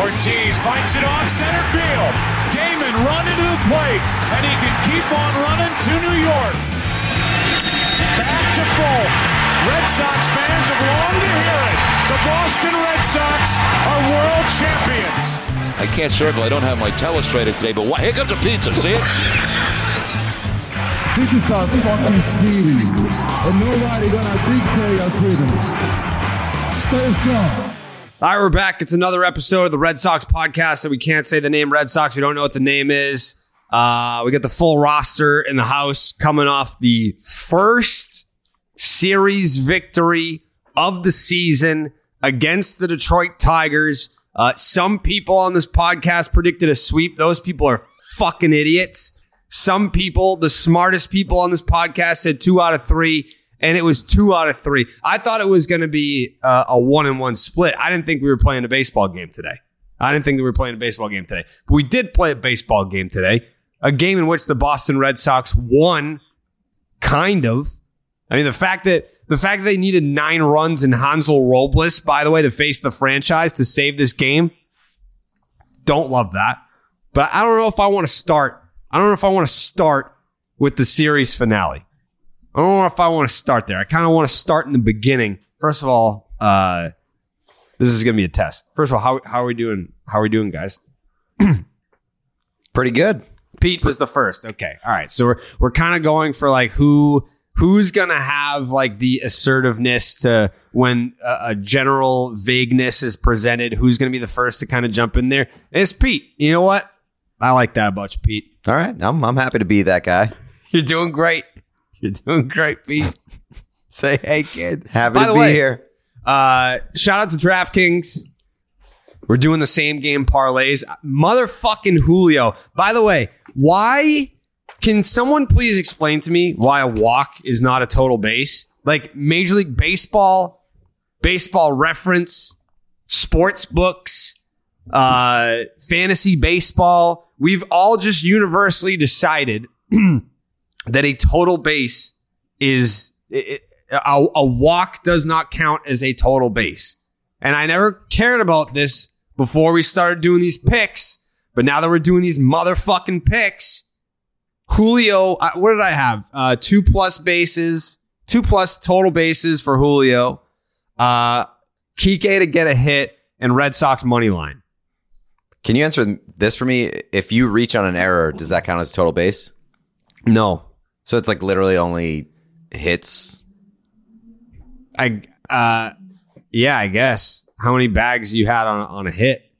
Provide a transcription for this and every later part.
Ortiz fights it off center field. Damon running to the plate, and he can keep on running to New York. Back to full. Red Sox fans have longed to hear it. The Boston Red Sox are world champions. I can't circle. I don't have my telestrator today, but what? Here comes a pizza. See it? This is our fucking city, and nobody gonna dictate our freedom. Stay strong. All right, we're back. It's another episode of the Red Sox podcast that we can't say the name Red Sox. We don't know what the name is. Uh, we got the full roster in the house coming off the first series victory of the season against the Detroit Tigers. Uh, some people on this podcast predicted a sweep. Those people are fucking idiots. Some people, the smartest people on this podcast, said two out of three and it was two out of three. I thought it was going to be uh, a one and one split. I didn't think we were playing a baseball game today. I didn't think we were playing a baseball game today. But we did play a baseball game today, a game in which the Boston Red Sox won, kind of. I mean, the fact that the fact that they needed nine runs in Hansel Robles, by the way, to face the franchise to save this game, don't love that. But I don't know if I want to start. I don't know if I want to start with the series finale. I don't know if I want to start there. I kind of want to start in the beginning. First of all, uh, this is going to be a test. First of all, how, how are we doing? How are we doing, guys? Pretty good. Pete was the first. Okay. All right. So we're we're kind of going for like who who's going to have like the assertiveness to when a, a general vagueness is presented, who's going to be the first to kind of jump in there? It's Pete. You know what? I like that about you, Pete. All right. I'm, I'm happy to be that guy. You're doing great. You're doing great, Pete. Say hey, kid. Happy By to the be way, here. Uh, shout out to DraftKings. We're doing the same game parlays. Motherfucking Julio. By the way, why can someone please explain to me why a walk is not a total base? Like Major League Baseball, baseball reference, sports books, uh, fantasy baseball. We've all just universally decided that a total base is it, a, a walk does not count as a total base. And I never cared about this before we started doing these picks, but now that we're doing these motherfucking picks, Julio, what did I have? Uh, two plus bases, two plus total bases for Julio, uh, Kike to get a hit, and Red Sox money line. Can you answer this for me? If you reach on an error, does that count as total base? No, So it's like literally only hits. I uh yeah, I guess. How many bags you had on on a hit?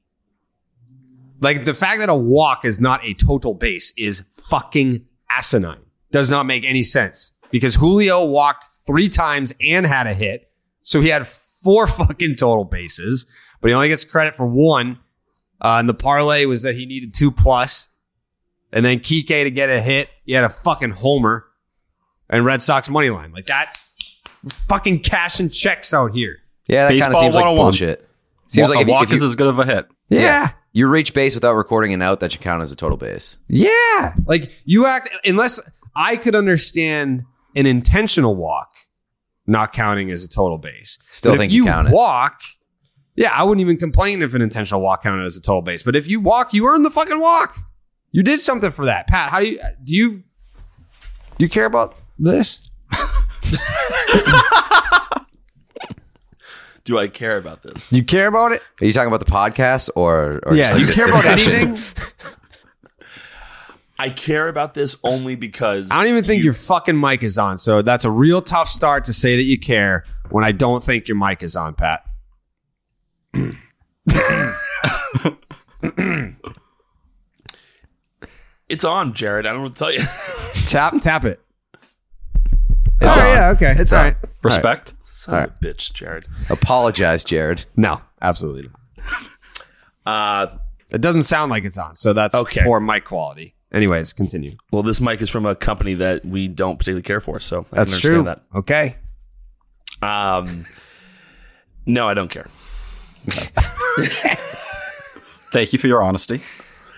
Like the fact that a walk is not a total base is fucking asinine. Does not make any sense because Julio walked 3 times and had a hit. So he had four fucking total bases, but he only gets credit for one. Uh, and the parlay was that he needed two plus. And then Kike to get a hit, he had a fucking homer and Red Sox money line. Like that fucking cashing checks out here. Yeah, that kind of Baseball seems like oh bullshit. Seems Wa- like a if, you- walk if you, is as good of a hit. Yeah. you reach base without recording an out, that should count as a total base. Yeah. Like you act unless I could understand an intentional walk not counting as a total base. Still But think if you you count it. walk, yeah, I wouldn't even complain if an intentional walk counted as a total base. But if you walk, you earn the fucking walk. You did something for that. Pat, how do you do you do you care about this? Do I care about this? You care about it? Are you talking about the podcast or, or yeah, like you this care about anything? I care about this only because I don't even think you- your fucking mic is on. So that's a real tough start to say that you care when I don't think your mic is on, Pat. it's on, Jared. I don't want to tell you. Tap tap it. It's oh on. yeah, okay. It's All on. right. Respect. Son of a bitch, Jared. Apologize, Jared. No, absolutely not. Uh, It doesn't sound like it's on, so that's Okay. poor mic quality. Anyways, continue. well, this mic is from a company that we don't particularly care for, so I That's can true. That. Okay. Um, no, I don't care. Thank you for your honesty.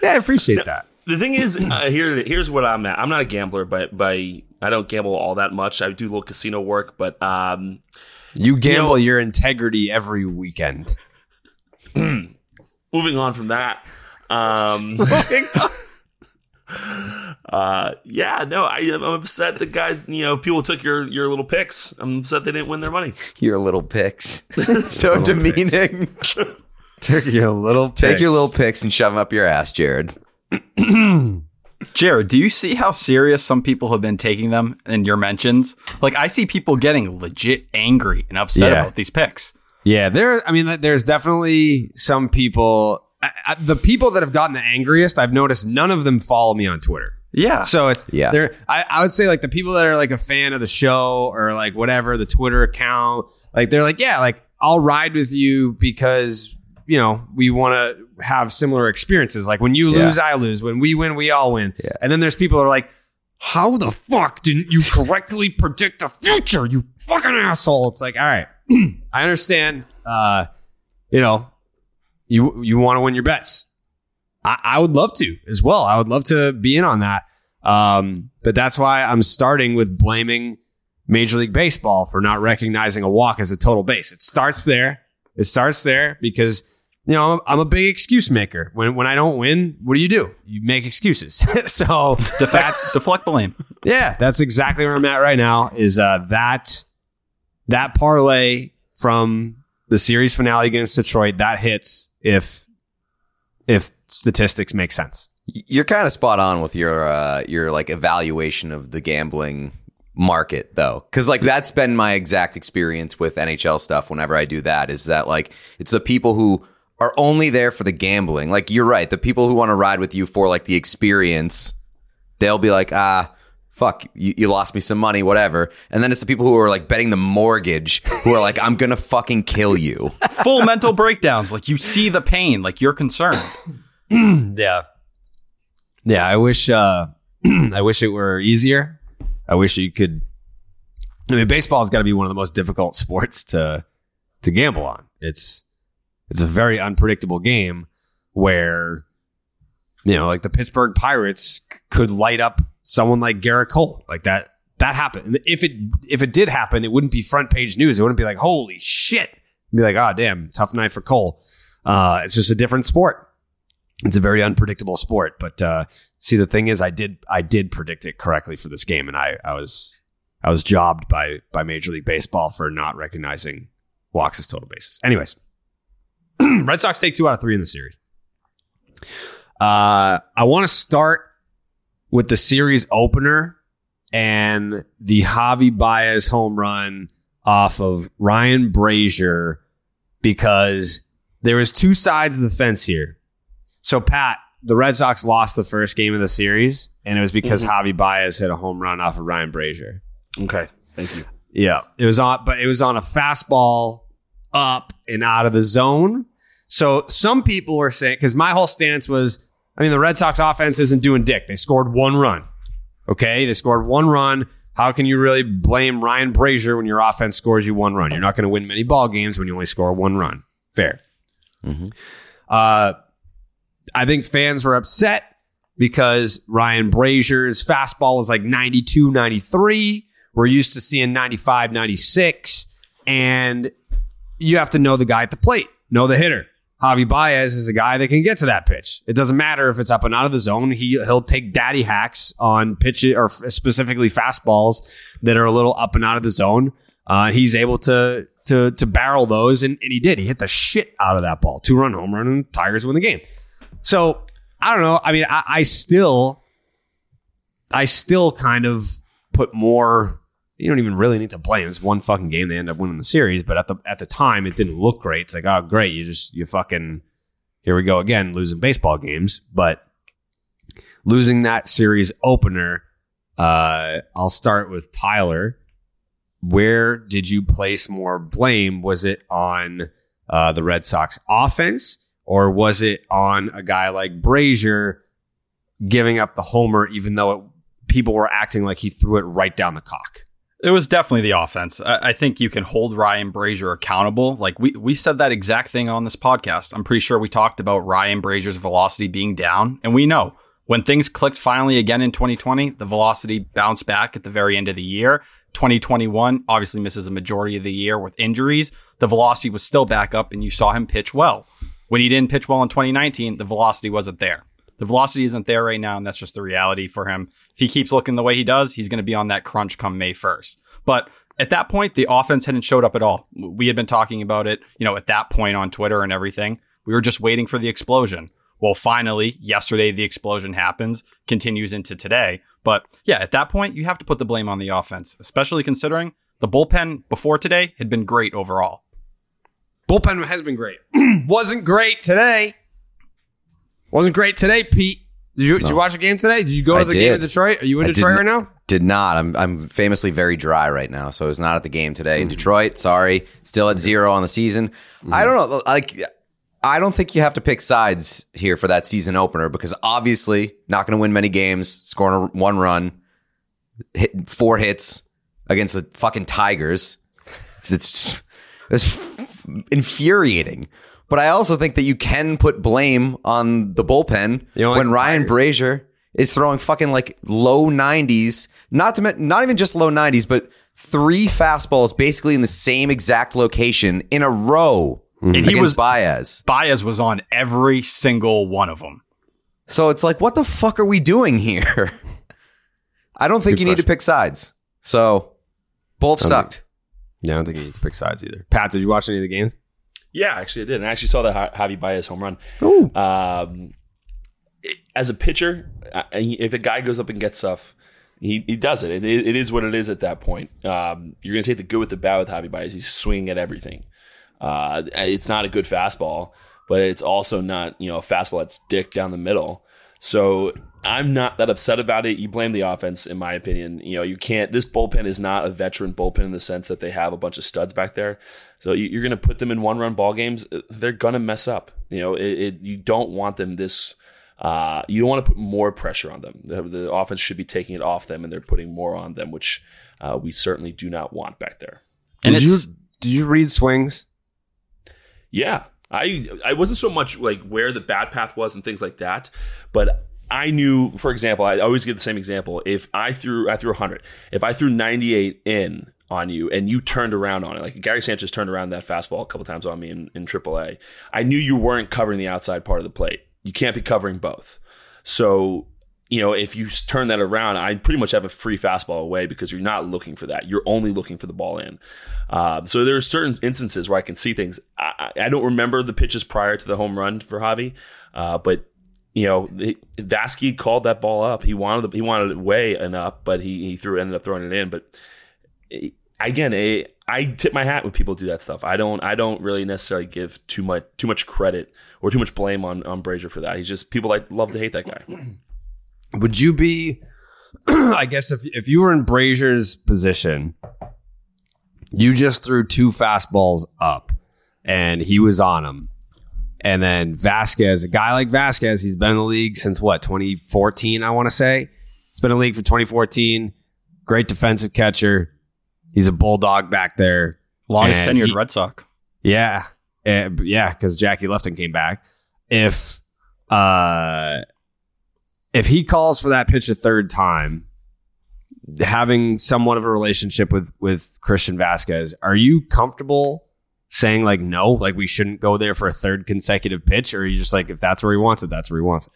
Yeah, I appreciate that. The thing is, uh, here here's what I'm at. I'm not a gambler, but by I don't gamble all that much. I do a little casino work, but um, You gamble know- your integrity every weekend. moving on from that. Um, uh, yeah, no, I, I'm upset that guys, you know, people took your your little picks. I'm upset they didn't win their money. Your little picks. so demeaning. Take your little Take your little picks and shove them up your ass, Jared. Jared, do you see how serious some people have been taking them in your mentions? Like, I see people getting legit angry and upset Yeah. about these picks. Yeah, there. I mean, there's definitely some people. I, I, the people that have gotten the angriest, I've noticed none of them follow me on Twitter. Yeah. So it's Yeah. There, I, I would say like the people that are like a fan of the show or like whatever the Twitter account, like they're like, yeah, like I'll ride with you because you know we want to have similar experiences. Like when you Yeah. lose, I lose. When we win, we all win. Yeah. And then there's people that are like, how the fuck didn't you correctly predict the future? You fucking asshole. It's like, all right, I understand. Uh, you know, you you want to win your bets. I, I would love to as well. I would love to be in on that. Um, but that's why I'm starting with blaming Major League Baseball for not recognizing a walk as a total base. It starts there. It starts there because you know I'm, I'm a big excuse maker. When when I don't win, what do you do? You make excuses. so Defect, deflect blame. yeah, that's exactly where I'm at right now. Is uh, that that parlay from the series finale against Detroit that hits if if statistics make sense. You're kind of spot on with your uh, your like evaluation of the gambling market though because like that's been my exact experience with nhl stuff whenever i do that is that like it's the people who are only there for the gambling like you're right the people who want to ride with you for like the experience they'll be like ah fuck you, you lost me some money whatever and then it's the people who are like betting the mortgage who are like i'm gonna fucking kill you Full mental breakdowns. Like, you see the pain. Like, you're concerned. Yeah. Yeah, I wish uh I wish it were easier. I wish you could I mean baseball's got to be one of the most difficult sports to to gamble on. It's it's a very unpredictable game where you know, like the Pittsburgh Pirates c- could light up someone like Gerrit Cole. Like that that happened. If it if it did happen, it wouldn't be front page news. It wouldn't be like, "Holy shit." It'd be like, "Oh, damn, tough night for Cole." Uh, it's just a different sport it's a very unpredictable sport. But uh, see, the thing is, I did I did predict it correctly for this game, and I, I was I was jobbed by by Major League Baseball for not recognizing walks as total bases. Anyways, Red Sox take two out of three in the series. Uh, I want to start with the series opener and the Javy Baez home run off of Ryan Brasier because there was two sides of the fence here. So Pat, the Red Sox lost the first game of the series, and it was because Javy Baez hit a home run off of Ryan Brasier. Okay, thank you. Yeah, it was on, but it was on a fastball up and out of the zone. So some people were saying because my whole stance was, I mean, the Red Sox offense isn't doing dick. They scored one run. Okay, they scored one run. How can you really blame Ryan Brasier when your offense scores you one run? You're not going to win many ball games when you only score one run. Fair. Uh, I think fans were upset because Ryan Brasier's fastball was like 92, 93. We're used to seeing 95, 96. And you have to know the guy at the plate, know the hitter. Javy Baez is a guy that can get to that pitch. It doesn't matter if it's up and out of the zone. He he'll take daddy hacks on pitches or specifically fastballs that are a little up and out of the zone. Uh, he's able to to to barrel those, and, and he did. He hit the shit out of that ball. Two run home run, and Tigers win the game. So I don't know. I mean, I, I still, I still kind of put more. You don't even really need to blame. It's one fucking game. They end up winning the series, but at the at the time, it didn't look great. It's like, oh, great, you just you fucking here we go again, losing baseball games. But losing that series opener, uh, I'll start with Tyler. where did you place more blame? Was it on uh, the Red Sox offense, or was it on a guy like Brasier giving up the homer, even though it, people were acting like he threw it right down the cock? It was definitely the offense. I, I think you can hold Ryan Brasier accountable. Like we we said that exact thing on this podcast. I'm pretty sure we talked about Ryan Brasier's velocity being down, and we know when things clicked finally again in 2020, the velocity bounced back at the very end of the year. 2021 obviously misses a majority of the year with injuries. The velocity was still back up, and you saw him pitch well. When he didn't pitch well in 2019, the velocity wasn't there. The velocity isn't there right now, and that's just the reality for him. If he keeps looking the way he does, he's going to be on that crunch come May 1st. But at that point, the offense hadn't showed up at all. We had been talking about it, you know, at that point on Twitter and everything. We were just waiting for the explosion. Well, finally, yesterday the explosion happens, continues into today. But yeah, at that point, you have to put the blame on the offense, especially considering the bullpen before today had been great overall. Bullpen has been great. Wasn't great today. Wasn't great today, Pete. Did you, did you watch the game today? Did you go to the game in. Detroit? Are you in I Detroit right now? Did not. I'm I'm famously very dry right now, so I was not at the game today in Detroit. Sorry, still at zero on the season. I don't know. Like, I don't think you have to pick sides here for that season opener because obviously not going to win many games, scoring a, one run, hit four hits against the fucking Tigers. It's it's, it's infuriating. But I also think that you can put blame on the bullpen You don't when Ryan? Brasier is throwing fucking like low 90s, not to not even just low 90s, but three fastballs basically in the same exact location in a row mm-hmm. And he against was Baez. Baez was on every single one of them. So it's like, what the fuck are we doing here? I don't think you need to pick sides. So both sucked. Yeah, I don't think you need to pick sides either. Pat, did you watch any of the games? Yeah, actually, I did. And I actually saw the Ja- Javy Baez home run. Um, it- as a pitcher, if a guy goes up and gets stuff, he, he does it. it. It is what it is at that point. Um, you're going to take the good with the bad with Javy Baez. He's swinging at everything. Uh, it's not a good fastball, but it's also not you know a fastball that's dick down the middle. So I'm not that upset about it. You blame the offense, in my opinion. You know, you can't. This bullpen is not a veteran bullpen in the sense that they have a bunch of studs back there. So you, you're going to put them in one-run ball games. They're going to mess up. You know, it, it, you don't want them this. Uh, you don't want to put more pressure on them. The, the offense should be taking it off them, and they're putting more on them, which uh, we certainly do not want back there. And did you did you read swings? Yeah. I I wasn't so much like where the bad path was and things like that, but I knew, for example, I always give the same example. If I threw I threw 100, if I threw 98 in on you and you turned around on it, like Gary Sanchez turned around that fastball a couple times on me in, in AAA, I knew you weren't covering the outside part of the plate. You can't be covering both. So, you know, if you turn that around, I pretty much have a free fastball away because you're not looking for that. You're only looking for the ball in. Um, so there are certain instances where I can see things. I, I don't remember the pitches prior to the home run for Javy, uh, but you know, Vasquez called that ball up. He wanted he wanted it way and up, but he he threw ended up throwing it in. But eh, again, eh, I tip my hat when people do that stuff. I don't I don't really necessarily give too much too much credit or too much blame on on Brasier for that. He's just people like love to hate that guy. Would you be? I guess if if you were in Brasier's position, you just threw two fastballs up, and he was on them. And then Vasquez, a guy like Vasquez, he's been in the league since what 2014, I want to say. He's been in the league for 2014. Great defensive catcher. He's a bulldog back there. longest And tenured he- Red Sox. Yeah, Uh, yeah, because Jackie Lefton came back. If uh, if he calls for that pitch a third time, having somewhat of a relationship with with Christian Vasquez, are you comfortable saying like no, like we shouldn't go there for a third consecutive pitch, or are you just like if that's where he wants it, that's where he wants it?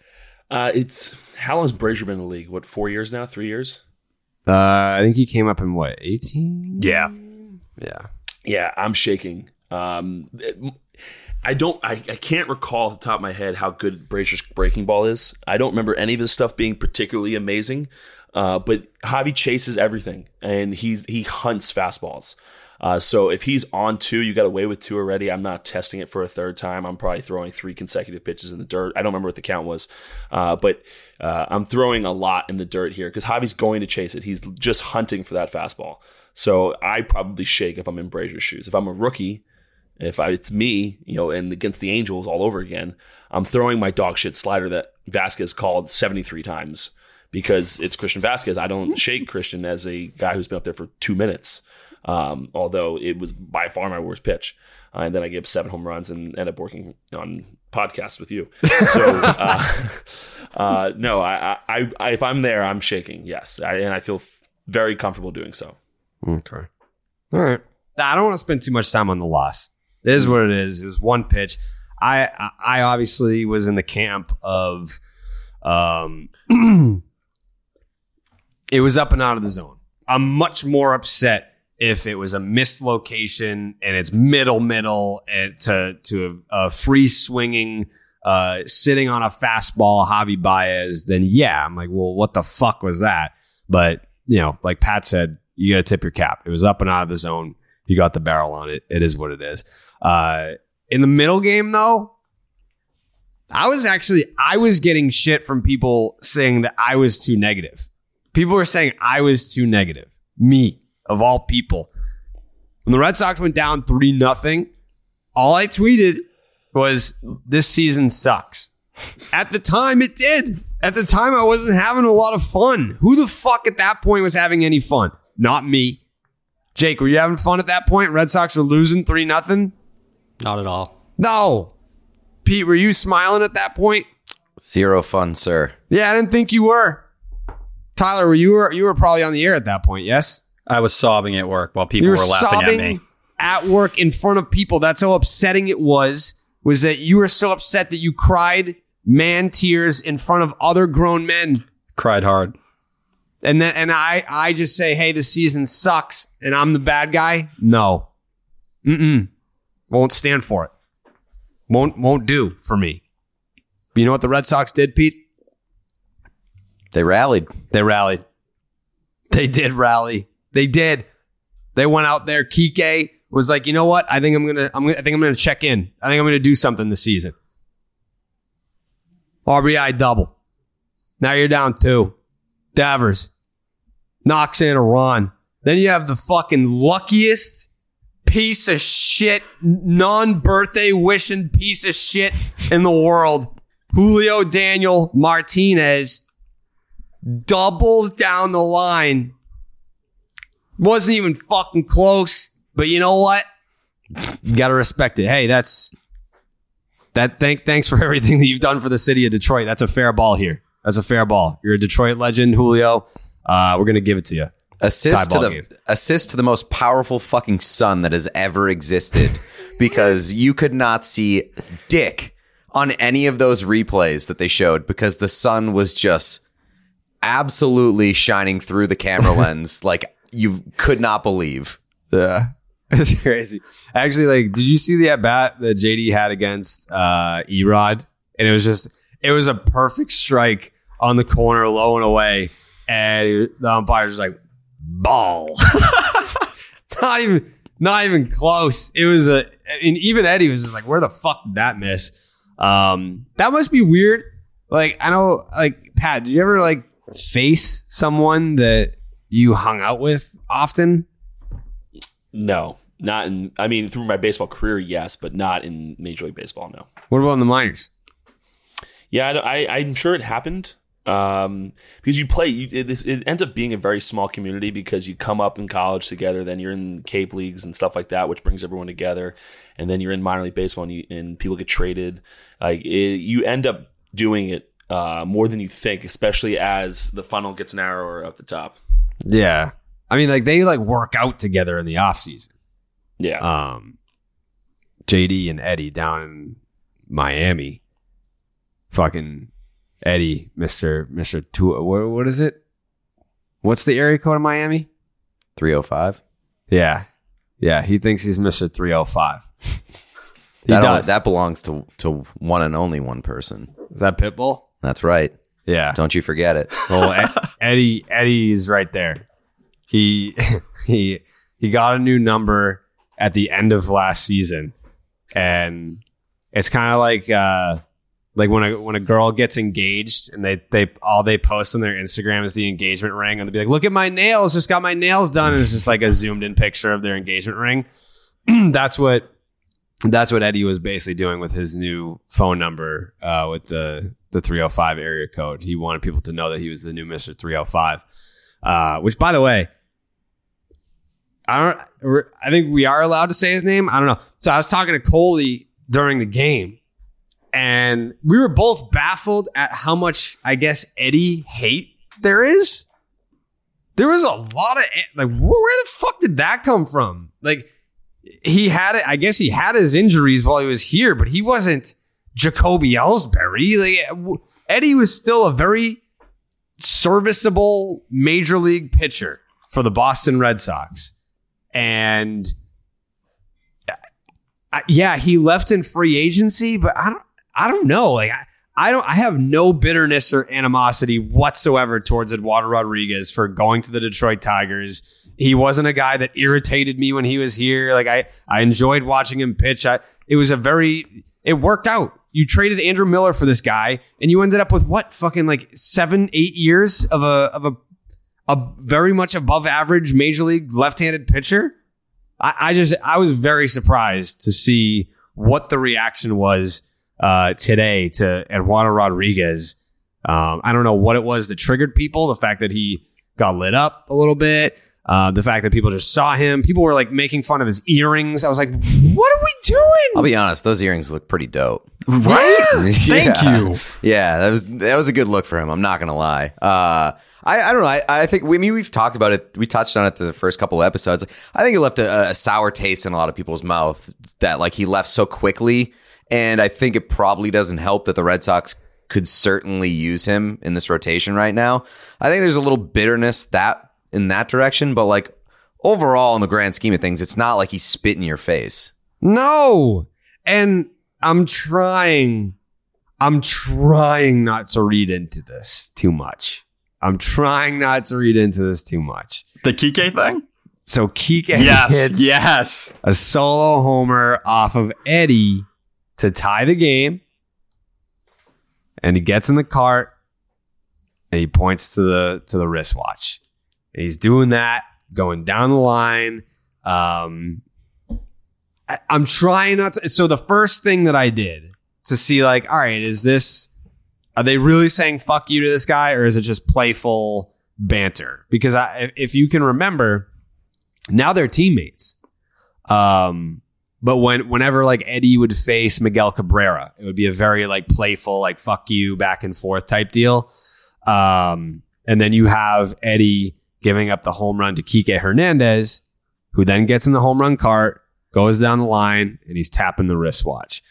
Uh, it's how long has Brasier been in the league? What four years now? Three years? Uh, I think he came up in what eighteen? Yeah. Yeah. Yeah, I'm shaking. Um, it- I don't. I, I can't recall at the top of my head how good Brasier's breaking ball is. I don't remember any of his stuff being particularly amazing. Uh, but Javy chases everything, and he's he hunts fastballs. Uh, so if he's on two, you got away with two already. I'm not testing it for a third time. I'm probably throwing three consecutive pitches in the dirt. I don't remember what the count was, uh, but uh, I'm throwing a lot in the dirt here because Javy's going to chase it. He's just hunting for that fastball. So I probably shake if I'm in Brasier's shoes. If I'm a rookie, if I, it's me, you know, and against the Angels all over again, I'm throwing my dog shit slider that Vasquez called 73 times because it's Christian Vasquez. I don't shake Christian as a guy who's been up there for two minutes, um, although it was by far my worst pitch. Uh, and then I gave seven home runs and end up working on podcasts with you. So, uh, uh, no, I, I, I, if I'm there, I'm shaking. Yes, I, and I feel f- very comfortable doing so. Okay. All right. I don't want to spend too much time on the loss. It is what it is. It was one pitch. I I obviously was in the camp of um it was up and out of the zone. I'm much more upset if it was a missed location and it's middle middle and to to a, a free swinging uh sitting on a fastball Javy Baez then yeah I'm like well what the fuck was that? But you know like Pat said you got to tip your cap. It was up and out of the zone. You got the barrel on it. It is what it is. Uh in the middle game though I was actually I was getting shit from people saying that I was too negative. People were saying I was too negative. Me of all people. When the Red Sox went down 3 nothing, all I tweeted was this season sucks. At the time it did. At the time I wasn't having a lot of fun. Who the fuck at that point was having any fun? Not me. Jake, were you having fun at that point? Red Sox are losing 3 nothing? Not at all. No. Pete, were you smiling at that point? Zero fun, sir. Yeah, I didn't think you were. Tyler, were you were you were probably on the air at that point, yes? I was sobbing at work while people you were, were laughing at me. at work in front of people. That's how upsetting it was. Was that you were so upset that you cried man tears in front of other grown men, Cried hard. and then and I I just say, hey, the season sucks, and I'm the bad guy. No, mm mm, won't stand for it. Won't won't do for me. But you know what the Red Sox did, Pete? They rallied. They rallied. They did rally. They did. They went out there. Kike was like, you know what? I think I'm gonna. I'm. Gonna, I think I'm gonna check in. I think I'm gonna do something this season. RBI double. Now you're down two. Devers knocks in a run. Then you have the fucking luckiest piece of shit, non-birthday wishing piece of shit in the world. Julio Daniel Martinez doubles down the line. Wasn't even fucking close, but you know what? You gotta respect it. Hey, that's that. Thank thanks for everything that you've done for the city of Detroit. That's a fair ball here. That's a fair ball. You're a Detroit legend, Julio. Uh, we're gonna give it to you. Assist to the games. assist to the most powerful fucking sun that has ever existed, because you could not see dick on any of those replays that they showed because the sun was just absolutely shining through the camera lens like you could not believe. Yeah. It's crazy. Actually, like, did you see the at bat that JD had against uh Erod? And it was just it was a perfect strike on the corner, low and away. And the umpire's just like, ball. not even not even close. It was a mean, even Eddie was just like, where the fuck did that miss? Um, that must be weird. Like, I know like Pat, did you ever like face someone that you hung out with often? No, not in. I mean, through my baseball career, yes, but not in Major League Baseball. No. What about in the minors? Yeah, I, I, I'm sure it happened um, because you play. You, it, this, it ends up being a very small community because you come up in college together, then you're in Cape leagues and stuff like that, which brings everyone together, and then you're in minor league baseball and, you, and people get traded. Like it, you end up doing it uh, more than you think, especially as the funnel gets narrower up the top. Yeah. I mean, like they like work out together in the off season. Yeah, Um, JD and Eddie down in Miami. Fucking Eddie, Mister Mister Two. What, what is it? What's the area code of Miami? 305. Yeah, yeah. He thinks he's Mister Three Hundred Five. He That, does. that belongs to to one and only one person. is that Pitbull? That's right. Yeah. Don't you forget it. Well, Ed- Eddie Eddie's right there. He he he got a new number at the end of last season, and it's kind of like uh, Like when a when a girl gets engaged and they they all they post on their Instagram is the engagement ring, and they'll be like, "Look at my nails! Just got my nails done," and it's just like a zoomed in picture of their engagement ring. that's what that's what Eddie was basically doing with his new phone number uh, with the the 305 area code. He wanted people to know that he was the new Mister 305. Uh, which, by the way, I don't. I think we are allowed to say his name. I don't know. So I was talking to Coley during the game, and we were both baffled at how much I guess Eddie hate there is. There was a lot of like, where the fuck did that come from? Like, he had it. I guess he had his injuries while he was here, but he wasn't Jacoby Ellsbury. Like, Eddie was still a very serviceable major league pitcher for the Boston Red Sox. And uh, I, yeah, he left in free agency, but I don't I don't know. Like I, I don't I have no bitterness or animosity whatsoever towards Eduardo Rodriguez for going to the Detroit Tigers. He wasn't a guy that irritated me when he was here. Like I I enjoyed watching him pitch. I, it was a very it worked out. You traded Andrew Miller for this guy, and you ended up with what fucking like seven, eight years of a of a a very much above average major league left handed pitcher. I, I, just I was very surprised to see what the reaction was uh, today to Eduardo Rodriguez. Um, I don't know what it was that triggered people. The fact that he got lit up a little bit. Uh, the fact that people just saw him, people were like making fun of his earrings. I was like, "What are we doing?" I'll be honest; those earrings look pretty dope. Right? Thank you. Yeah, that was that was a good look for him. I'm not gonna lie. Uh, I, I don't know. I, I think we I mean we've talked about it. We touched on it the first couple of episodes. I think it left a, a sour taste in a lot of people's mouth that like he left so quickly, and I think it probably doesn't help that the Red Sox could certainly use him in this rotation right now. I think there's a little bitterness that in that direction, but like overall, in the grand scheme of things, it's not like he's spit in your face. No. And I'm trying, I'm trying not to read into this too much. I'm trying not to read into this too much. The Kike thing? So Kike yes, hits yes. a solo homer off of Eddie to tie the game. And he gets in the cart and he points to the to the wristwatch. And he's doing that, going down the line. Um, I, I'm trying not to. So the first thing that I did to see, like, all right, is this? Are they really saying "fuck you" to this guy, or is it just playful banter? Because I, if you can remember, now they're teammates. Um, but when whenever like Eddie would face Miguel Cabrera, it would be a very like playful, like "fuck you" back and forth type deal. Um, and then you have Eddie giving up the home run to Kike Hernandez, who then gets in the home run cart, goes down the line, and he's tapping the wristwatch.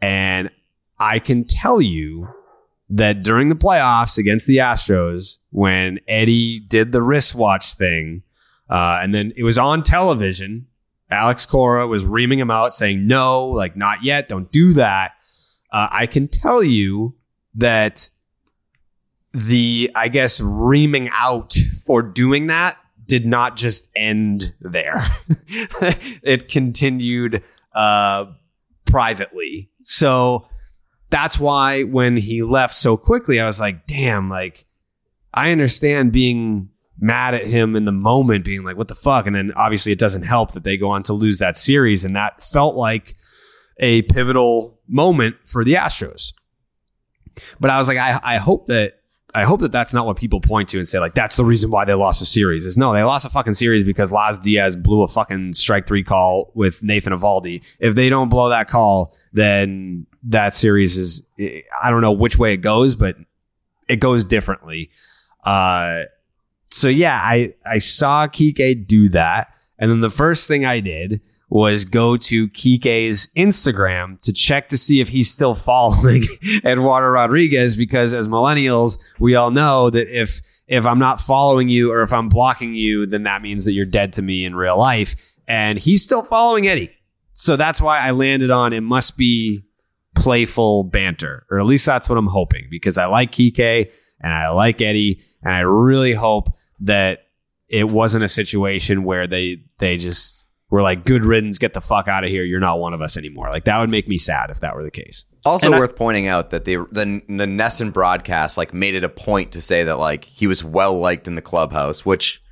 And I can tell you that during the playoffs against the Astros, when Eddie did the wristwatch thing, uh, and then it was on television, Alex Cora was reaming him out saying, no, like not yet, don't do that. Uh, I can tell you that the, I guess, reaming out for doing that did not just end there. it continued uh, privately. So that's why when he left so quickly, I was like, damn, like, I understand being mad at him in the moment, being like, what the fuck? And then obviously it doesn't help that they go on to lose that series. And that felt like a pivotal moment for the Astros. But I was like, I, I hope that I hope that that's not what people point to and say like that's the reason why they lost a series. Is no, they lost a fucking series because Laz Diaz blew a fucking strike three call with Nathan Eovaldi. If they don't blow that call, then that series is I don't know which way it goes, but it goes differently. Uh, so yeah, I I saw Kike do that, and then the first thing I did was go to Kike's Instagram to check to see if he's still following Eduardo Rodriguez because as millennials, we all know that if if I'm not following you or if I'm blocking you, then that means that you're dead to me in real life. And he's still following Eddie. So that's why I landed on it must be playful banter, or at least that's what I'm hoping because I like Kike and I like Eddie, and I really hope that it wasn't a situation where they they just we're like, good riddance, get the fuck out of here. You're not one of us anymore. Like that would make me sad if that were the case. Also And I- worth pointing out that they the the NESN broadcast like made it a point to say that like he was well liked in the clubhouse, which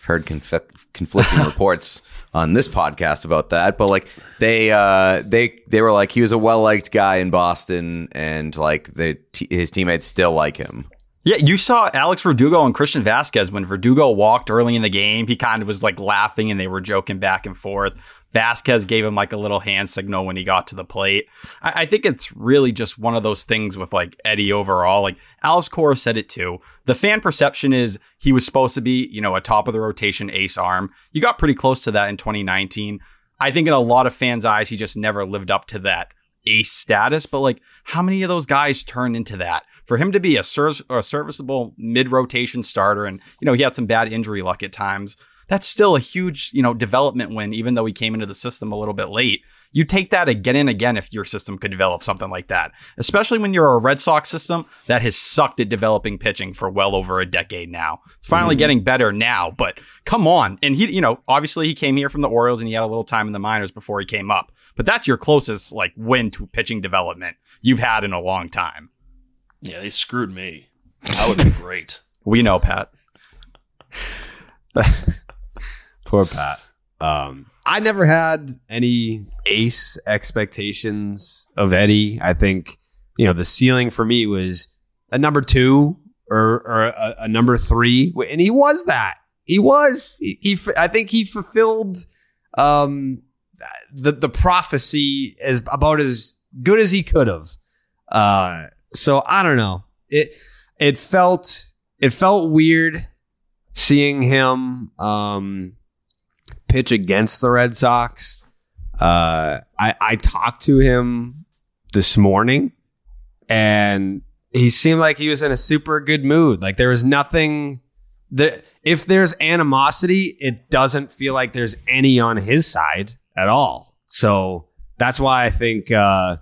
I've heard conf- conflicting reports on this podcast about that. But like they uh they they were like he was a well liked guy in Boston, and like the t- his teammates still like him. Yeah, you saw Alex Verdugo and Christian Vasquez when Verdugo walked early in the game. He kind of was like laughing and they were joking back and forth. Vasquez gave him like a little hand signal when he got to the plate. I, I think it's really just one of those things with like Eddie overall. Like Alex Cora said it too. The fan perception is he was supposed to be, you know, a top of the rotation ace arm. You got pretty close to that in 2019. I think in a lot of fans' eyes, he just never lived up to that ace status. But like, how many of those guys turn into that? For him to be a, ser- a serviceable mid rotation starter, and you know he had some bad injury luck at times. That's still a huge you know development win, even though he came into the system a little bit late. You take that again and again if your system could develop something like that, especially when you're a Red Sox system that has sucked at developing pitching for well over a decade now. It's finally mm-hmm. getting better now, but come on. And he, you know, obviously he came here from the Orioles and he had a little time in the minors before he came up, but that's your closest like win to pitching development you've had in a long time. Yeah, they screwed me. That would be great. We know, Pat. Poor Pat. Um, I never had any ace expectations of Eddie. I think, you know, the ceiling for me was a number two or, or a, a number three. And he was that. He was. He, he I think he fulfilled um, the, the prophecy is about as good as he could have. Uh, so I don't know. It, it felt, it felt weird seeing him, um, pitch against the Red Sox. Uh, I, I talked to him this morning and he seemed like he was in a super good mood. Like there was nothing that if there's animosity, it doesn't feel like there's any on his side at all. So that's why I think, uh,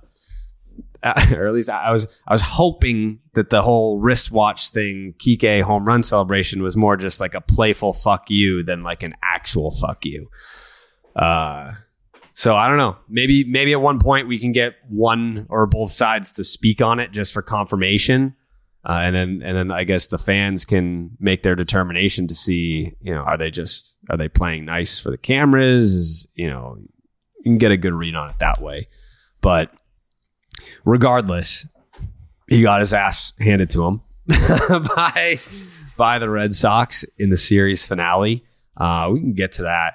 or at least I was I was hoping that the whole wristwatch thing, Kike home run celebration, was more just like a playful fuck you than like an actual fuck you. Uh, so I don't know. Maybe maybe at one point we can get one or both sides to speak on it just for confirmation, uh, and then and then I guess the fans can make their determination to see you know are they just are they playing nice for the cameras? Is you know you can get a good read on it that way, but regardless, he got his ass handed to him by by the Red Sox in the series finale. Uh, we can get to that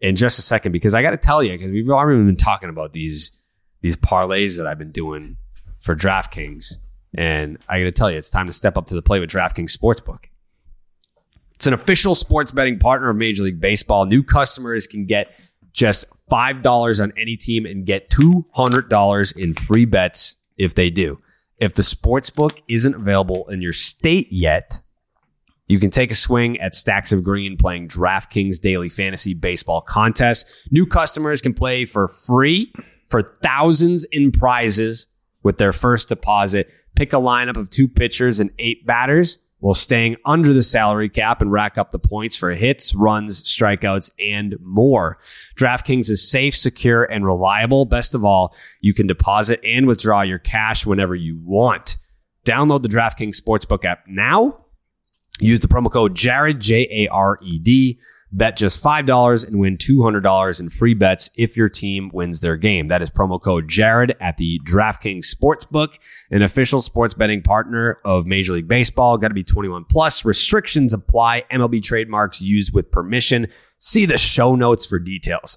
in just a second because I got to tell you because we've already been talking about these these parlays that I've been doing for DraftKings, and I got to tell you, it's time to step up to the plate with DraftKings Sportsbook. It's an official sports betting partner of Major League Baseball. New customers can get just $5 on any team and get $200 in free bets if they do. If the sports book isn't available in your state yet, you can take a swing at Stacks of Green playing DraftKings Daily Fantasy Baseball Contest. New customers can play for free for thousands in prizes with their first deposit. Pick a lineup of two pitchers and eight batters while staying under the salary cap and rack up the points for hits, runs, strikeouts, and more. DraftKings is safe, secure, and reliable. Best of all, you can deposit and withdraw your cash whenever you want. Download the DraftKings Sportsbook app now. Use the promo code Jared, J A R E D. Bet just $5 and win $200 in free bets if your team wins their game. That is promo code Jared at the DraftKings Sportsbook, an official sports betting partner of Major League Baseball. Got to be 21 plus. Restrictions apply. MLB trademarks used with permission. See the show notes for details.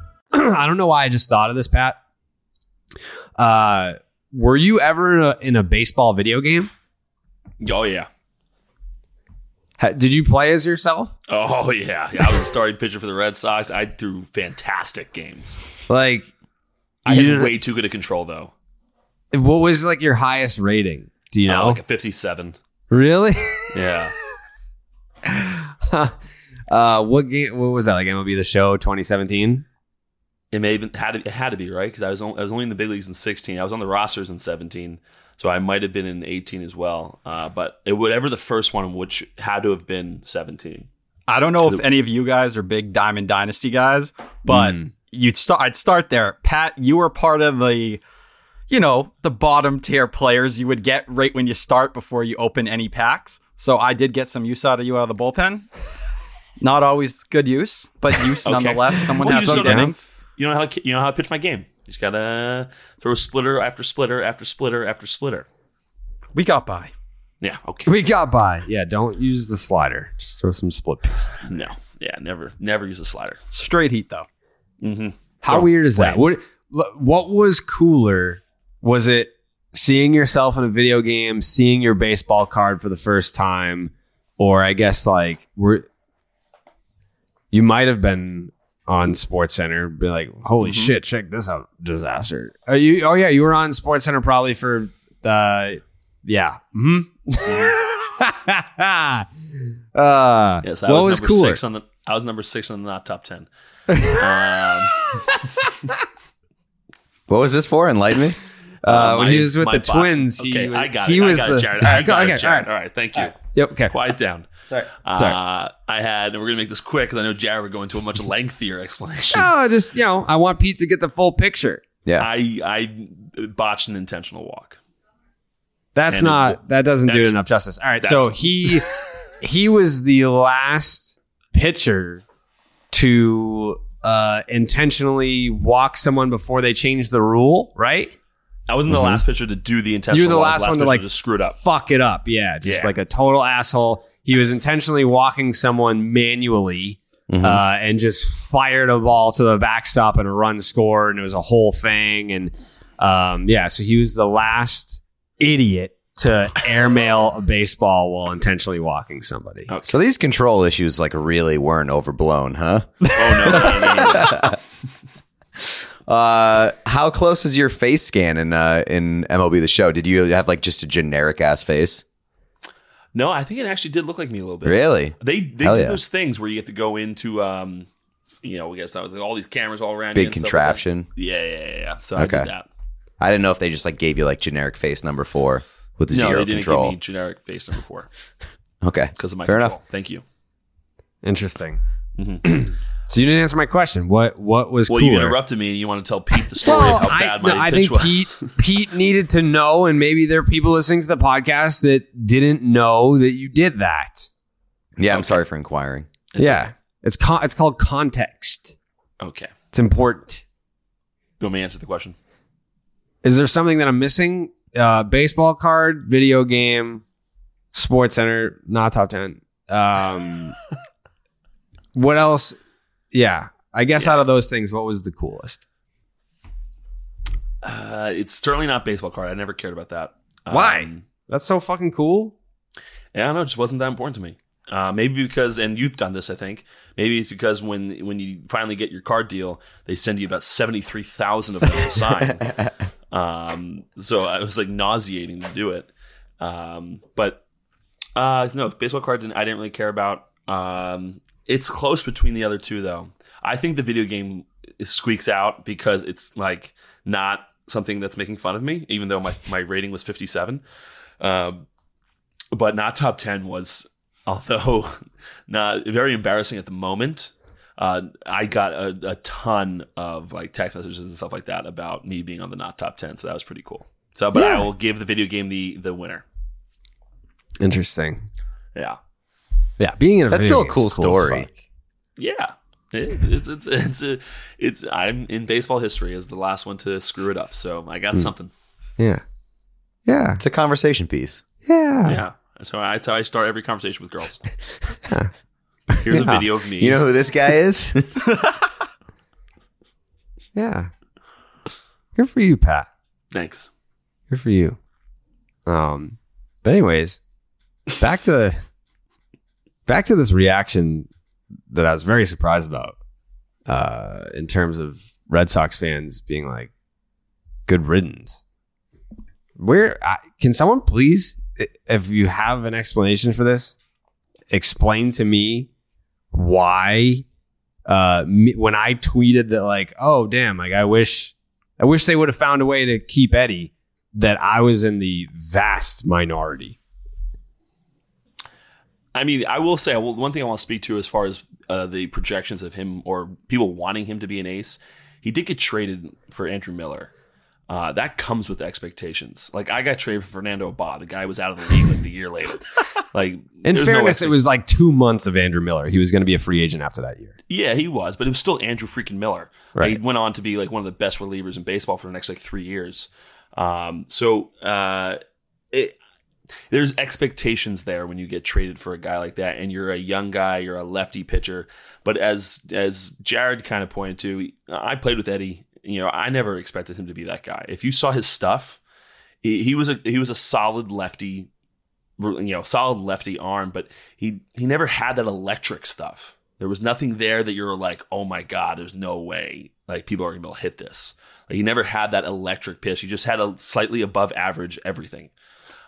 I don't know why I just thought of this, Pat. Uh, were you ever in a, in a baseball video game? Oh yeah. Ha- Did you play as yourself? Oh yeah, I was a starting pitcher for the Red Sox. I threw fantastic games. Like, I you had didn't- way too good a control though. what was like your highest rating? Do you Uh, know? like a fifty-seven. really? Yeah. uh, what game? What was that? Like MLB The Show 2017? It may have been, had to, it had to be right because I was on, I was only in the big leagues in 16. I was on the rosters in 17, so I might have been in 18 as well. Uh, but it, whatever the first one, which had to have been 17. I don't know if any of you guys are big Diamond Dynasty guys, but you'd start. I'd start there. Pat, you were part of the, you know, the bottom tier players you would get right when you start before you open any packs. So I did get some use out of you out of the bullpen. Not always good use, but use Okay. nonetheless. Someone Well, has some just don't know- innings. You know how you know how to pitch my game. You just gotta throw splitter after splitter after splitter after splitter. We got by. Yeah. Okay. We got by. Yeah, don't use the slider. Just throw some split pieces. No. Yeah. Never. Never use a slider. Straight heat though. Mm-hmm. How Throw weird is that? What what was cooler? Was it seeing yourself in a video game, seeing your baseball card for the first time, or I guess like we're you might have been on Sports Center, be like, "Holy Mm-hmm. shit, check this out, disaster!" Are you? Oh yeah, you were on Sports Center probably for the yeah. Hmm. uh, Yes. I what was, was number cooler? six on the. I was number six on the not top ten. Um, What was this for? Enlighten me. Uh, when my- he was with the boxing- Twins, he, okay, was, I got he it. was I got the. it, Jared. All I right, got okay, it, Jared. all All right. right. Thank you. Yep. Okay. Quiet down. Sorry. Uh, Sorry. I had, and we're gonna make this quick because I know Jared would go into a much lengthier explanation. No, just you know, I want Pete to get the full picture. Yeah. I I botched an intentional walk. That's And it- not. That doesn't do it enough justice. All right. So he he was the last pitcher to uh, intentionally walk someone before they changed the rule, right? I wasn't the last pitcher to do the intentional. You're the walk. I was last one to like to screw it up. fuck it up. Yeah, just Yeah. like a total asshole. He was intentionally walking someone manually uh, and just fired a ball to the backstop and a run score, and it was a whole thing. And um, yeah, so he was the last idiot to airmail a baseball while intentionally walking somebody. So these control issues like really weren't overblown, huh? Oh no. Uh, how close is your face scan in uh, in MLB The Show? Did you have like just a generic ass face? No, I think it actually did look like me a little bit. Really? They they Hell did yeah. those things where you have to go into um, you know, we guess that was all these cameras all around. Big you and like contraption. yeah, yeah, yeah, yeah. So I Okay. did that. I didn't know if they just like gave you like generic face number four with No, zero they didn't control. give me generic face number four okay, because of my fair control. enough. Thank you. Interesting. so you didn't answer my question. What what was Well, cooler? you interrupted me. and You want to tell Pete the story Well, of how I, bad my I pitch think was. Pete Pete needed to know, and maybe there are people listening to the podcast that didn't know that you did that. Yeah, I'm sorry for inquiring. yeah, it's con- it's called context. Okay. It's important. You want me to answer the question? Is there something that I'm missing? Uh, baseball card, video game, Sports Center, not top ten. Um, what else? Yeah, I guess out of those things, what was the coolest? Uh, it's certainly not baseball card. I never cared about that. Why? Um, That's so fucking cool. Yeah, I don't know. It just wasn't that important to me. Uh, maybe because, and you've done this, I think. Maybe it's because when when you finally get your card deal, they send you about seventy three thousand of them to sign. um, so I was like nauseating to do it. Um, but uh, no, baseball card didn't, I didn't really care about. Um, it's close between the other two, though. I think the video game squeaks out because it's like not something that's making fun of me, even though my, my rating was fifty seven. Um, but not top 10 was although not very embarrassing at the moment uh, i got a, a ton of like text messages and stuff like that about me being on the not top 10 so that was pretty cool so but i will give the video game the the winner Interesting. yeah Yeah, being in a That's still a game cool story. fuck. yeah It- it's it's it's a, it's i'm in baseball history as the last one to screw it up so i got something Yeah. Yeah. It's a conversation piece. Yeah. yeah so that's how i start every conversation with girls yeah. here's a video of me You know who this guy is? Yeah. Good for you, Pat. thanks Good for you. Um, but anyways, back to back to this reaction that I was very surprised about uh, in terms of Red Sox fans being like, "Good riddance." Where I, can someone please, if you have an explanation for this, explain to me why uh, me, when I tweeted that like, "Oh damn!" Like I wish, I wish they would have found a way to keep Eddie. That I was in the vast minority. I mean, I will say one thing I want to speak to as far as uh, the projections of him or people wanting him to be an ace. He did get traded for Andrew Miller. Uh, that comes with expectations. Like I got traded for Fernando Abad. The guy was out of the league like the year later. Like In there's no fairness, it was like two months of Andrew Miller. He was going to be a free agent after that year. Yeah, he was, but it was still Andrew freaking Miller. Like, Right. he went on to be like one of the best relievers in baseball for the next like three years. Um, so uh, it, there's expectations there when you get traded for a guy like that, and you're a young guy, you're a lefty pitcher. But as as Jared kind of pointed to, I played with Eddie. You know, I never expected him to be that guy. If you saw his stuff, he, he was a he was a solid lefty you know, solid lefty arm, but he he never had that electric stuff. There was nothing there that you're like, oh my god, there's no way like people are gonna be able to hit this. Like he never had that electric pitch. He just had a slightly above average everything.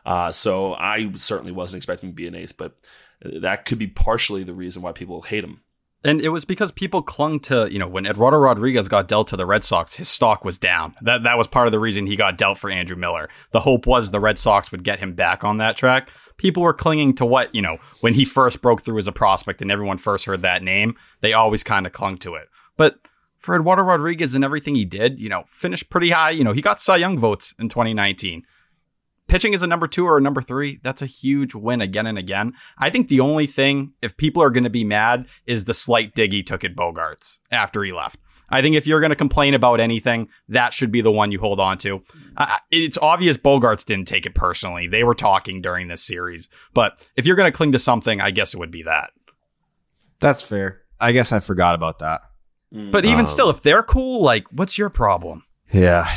Uh, so I certainly wasn't expecting to be an ace, but that could be partially the reason why people hate him. And it was because people clung to, you know, when Eduardo Rodriguez got dealt to the Red Sox, his stock was down. That that was part of the reason he got dealt for Andrew Miller. The hope was the Red Sox would get him back on that track. People were clinging to what, you know, when he first broke through as a prospect and everyone first heard that name, they always kind of clung to it. But for Eduardo Rodriguez and everything he did, you know, finished pretty high. You know, he got Cy Young votes in 2019 pitching as a number two or a number three, that's a huge win again and again. I think the only thing, if people are going to be mad, is the slight dig he took at Bogaerts after he left. I think if you're going to complain about anything, that should be the one you hold on to. Uh, it's obvious Bogaerts didn't take it personally. They were talking during this series. But if you're going to cling to something, I guess it would be that. That's fair. I guess I forgot about that. But even Um, still, if they're cool, like, what's your problem? Yeah.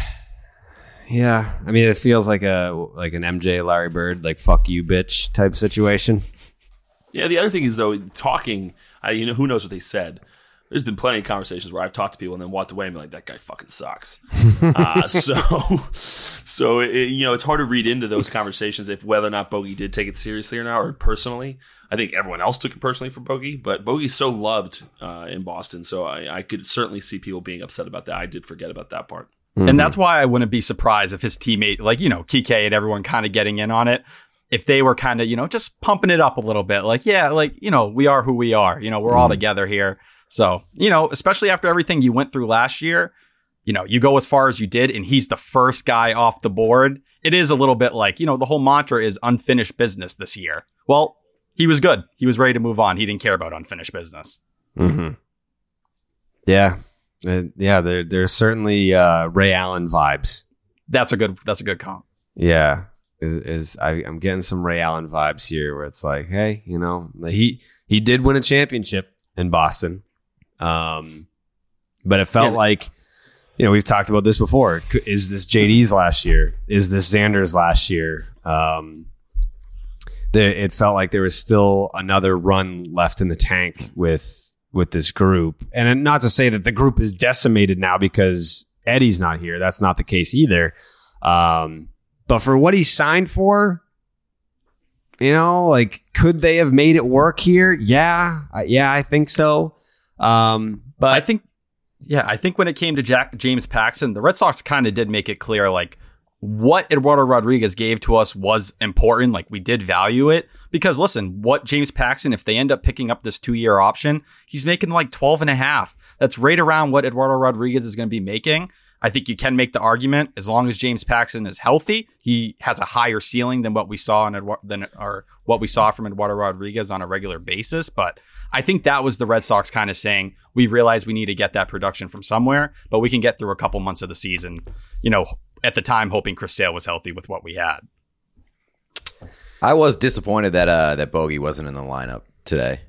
Yeah. I mean, it feels like a like an MJ Larry Bird, like fuck you, bitch type situation. Yeah, the other thing is though, talking. I, you know, who knows what they said. There's been plenty of conversations where I've talked to people and then walked away and be like, "That guy fucking sucks." uh, so, so it, you know, it's hard to read into those conversations if whether or not Bogey did take it seriously or not, or personally. I think everyone else took it personally for Bogey, but Bogey's so loved uh, in Boston, so I, I could certainly see people being upset about that. I did forget about that part. And that's why I wouldn't be surprised if his teammate, like, you know, Kiké and everyone kind of getting in on it, if they were kind of, you know, just pumping it up a little bit. Like, yeah, like, you know, we are who we are. You know, we're all together here. So, you know, especially after everything you went through last year, you know, you go as far as you did and he's the first guy off the board. It is a little bit like, you know, the whole mantra is unfinished business this year. Well, he was good. He was ready to move on. He didn't care about unfinished business. Mm-hmm. Yeah. Uh, yeah, there, there's certainly uh, Ray Allen vibes. That's a good, that's a good comp. Yeah. Is, is I, I'm getting some Ray Allen vibes here where it's like, hey, you know, he he did win a championship in Boston. Um, but it felt Yeah. like, you know, we've talked about this before. Is this JD's last year? Is this Xander's last year? Um, there, it felt like there was still another run left in the tank with with this group, and not to say that the group is decimated now because Eddie's not here. That's not the case either. Um, but for what he signed for, you know, like could they have made it work here? Yeah, yeah, I think so. Um, but I think, yeah, I think when it came to Jack James Paxton, the Red Sox kind of did make it clear, like what Eduardo Rodriguez gave to us was important. Like we did value it because listen, what James Paxton, if they end up picking up this two year option, he's making like 12 and a half. That's right around what Eduardo Rodriguez is going to be making. I think you can make the argument as long as James Paxton is healthy, he has a higher ceiling than what we saw in than or what we saw from Eduardo Rodriguez on a regular basis. But I think that was the Red Sox kind of saying we realize we need to get that production from somewhere, but we can get through a couple months of the season. You know, at the time hoping Chris Sale was healthy with what we had. I was disappointed that uh, that Bogey wasn't in the lineup today.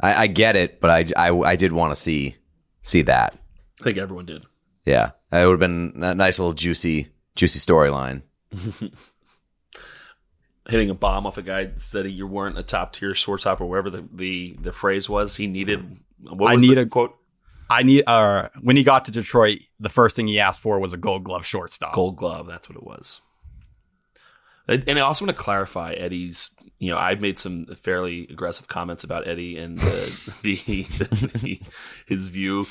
I, I get it, but I, I, I did want to see see that. I think everyone did. Yeah, it would have been a nice little juicy juicy storyline. hitting a bomb off a guy that said you weren't a top tier shortstop or whatever the, the, the phrase was. He needed. What I need the a- quote. I need uh when he got to Detroit, the first thing he asked for was a gold glove shortstop. Gold glove. That's what it was. And and I also want to clarify Eddie's. You know, I've made some fairly aggressive comments about Eddie and the, the, the his view.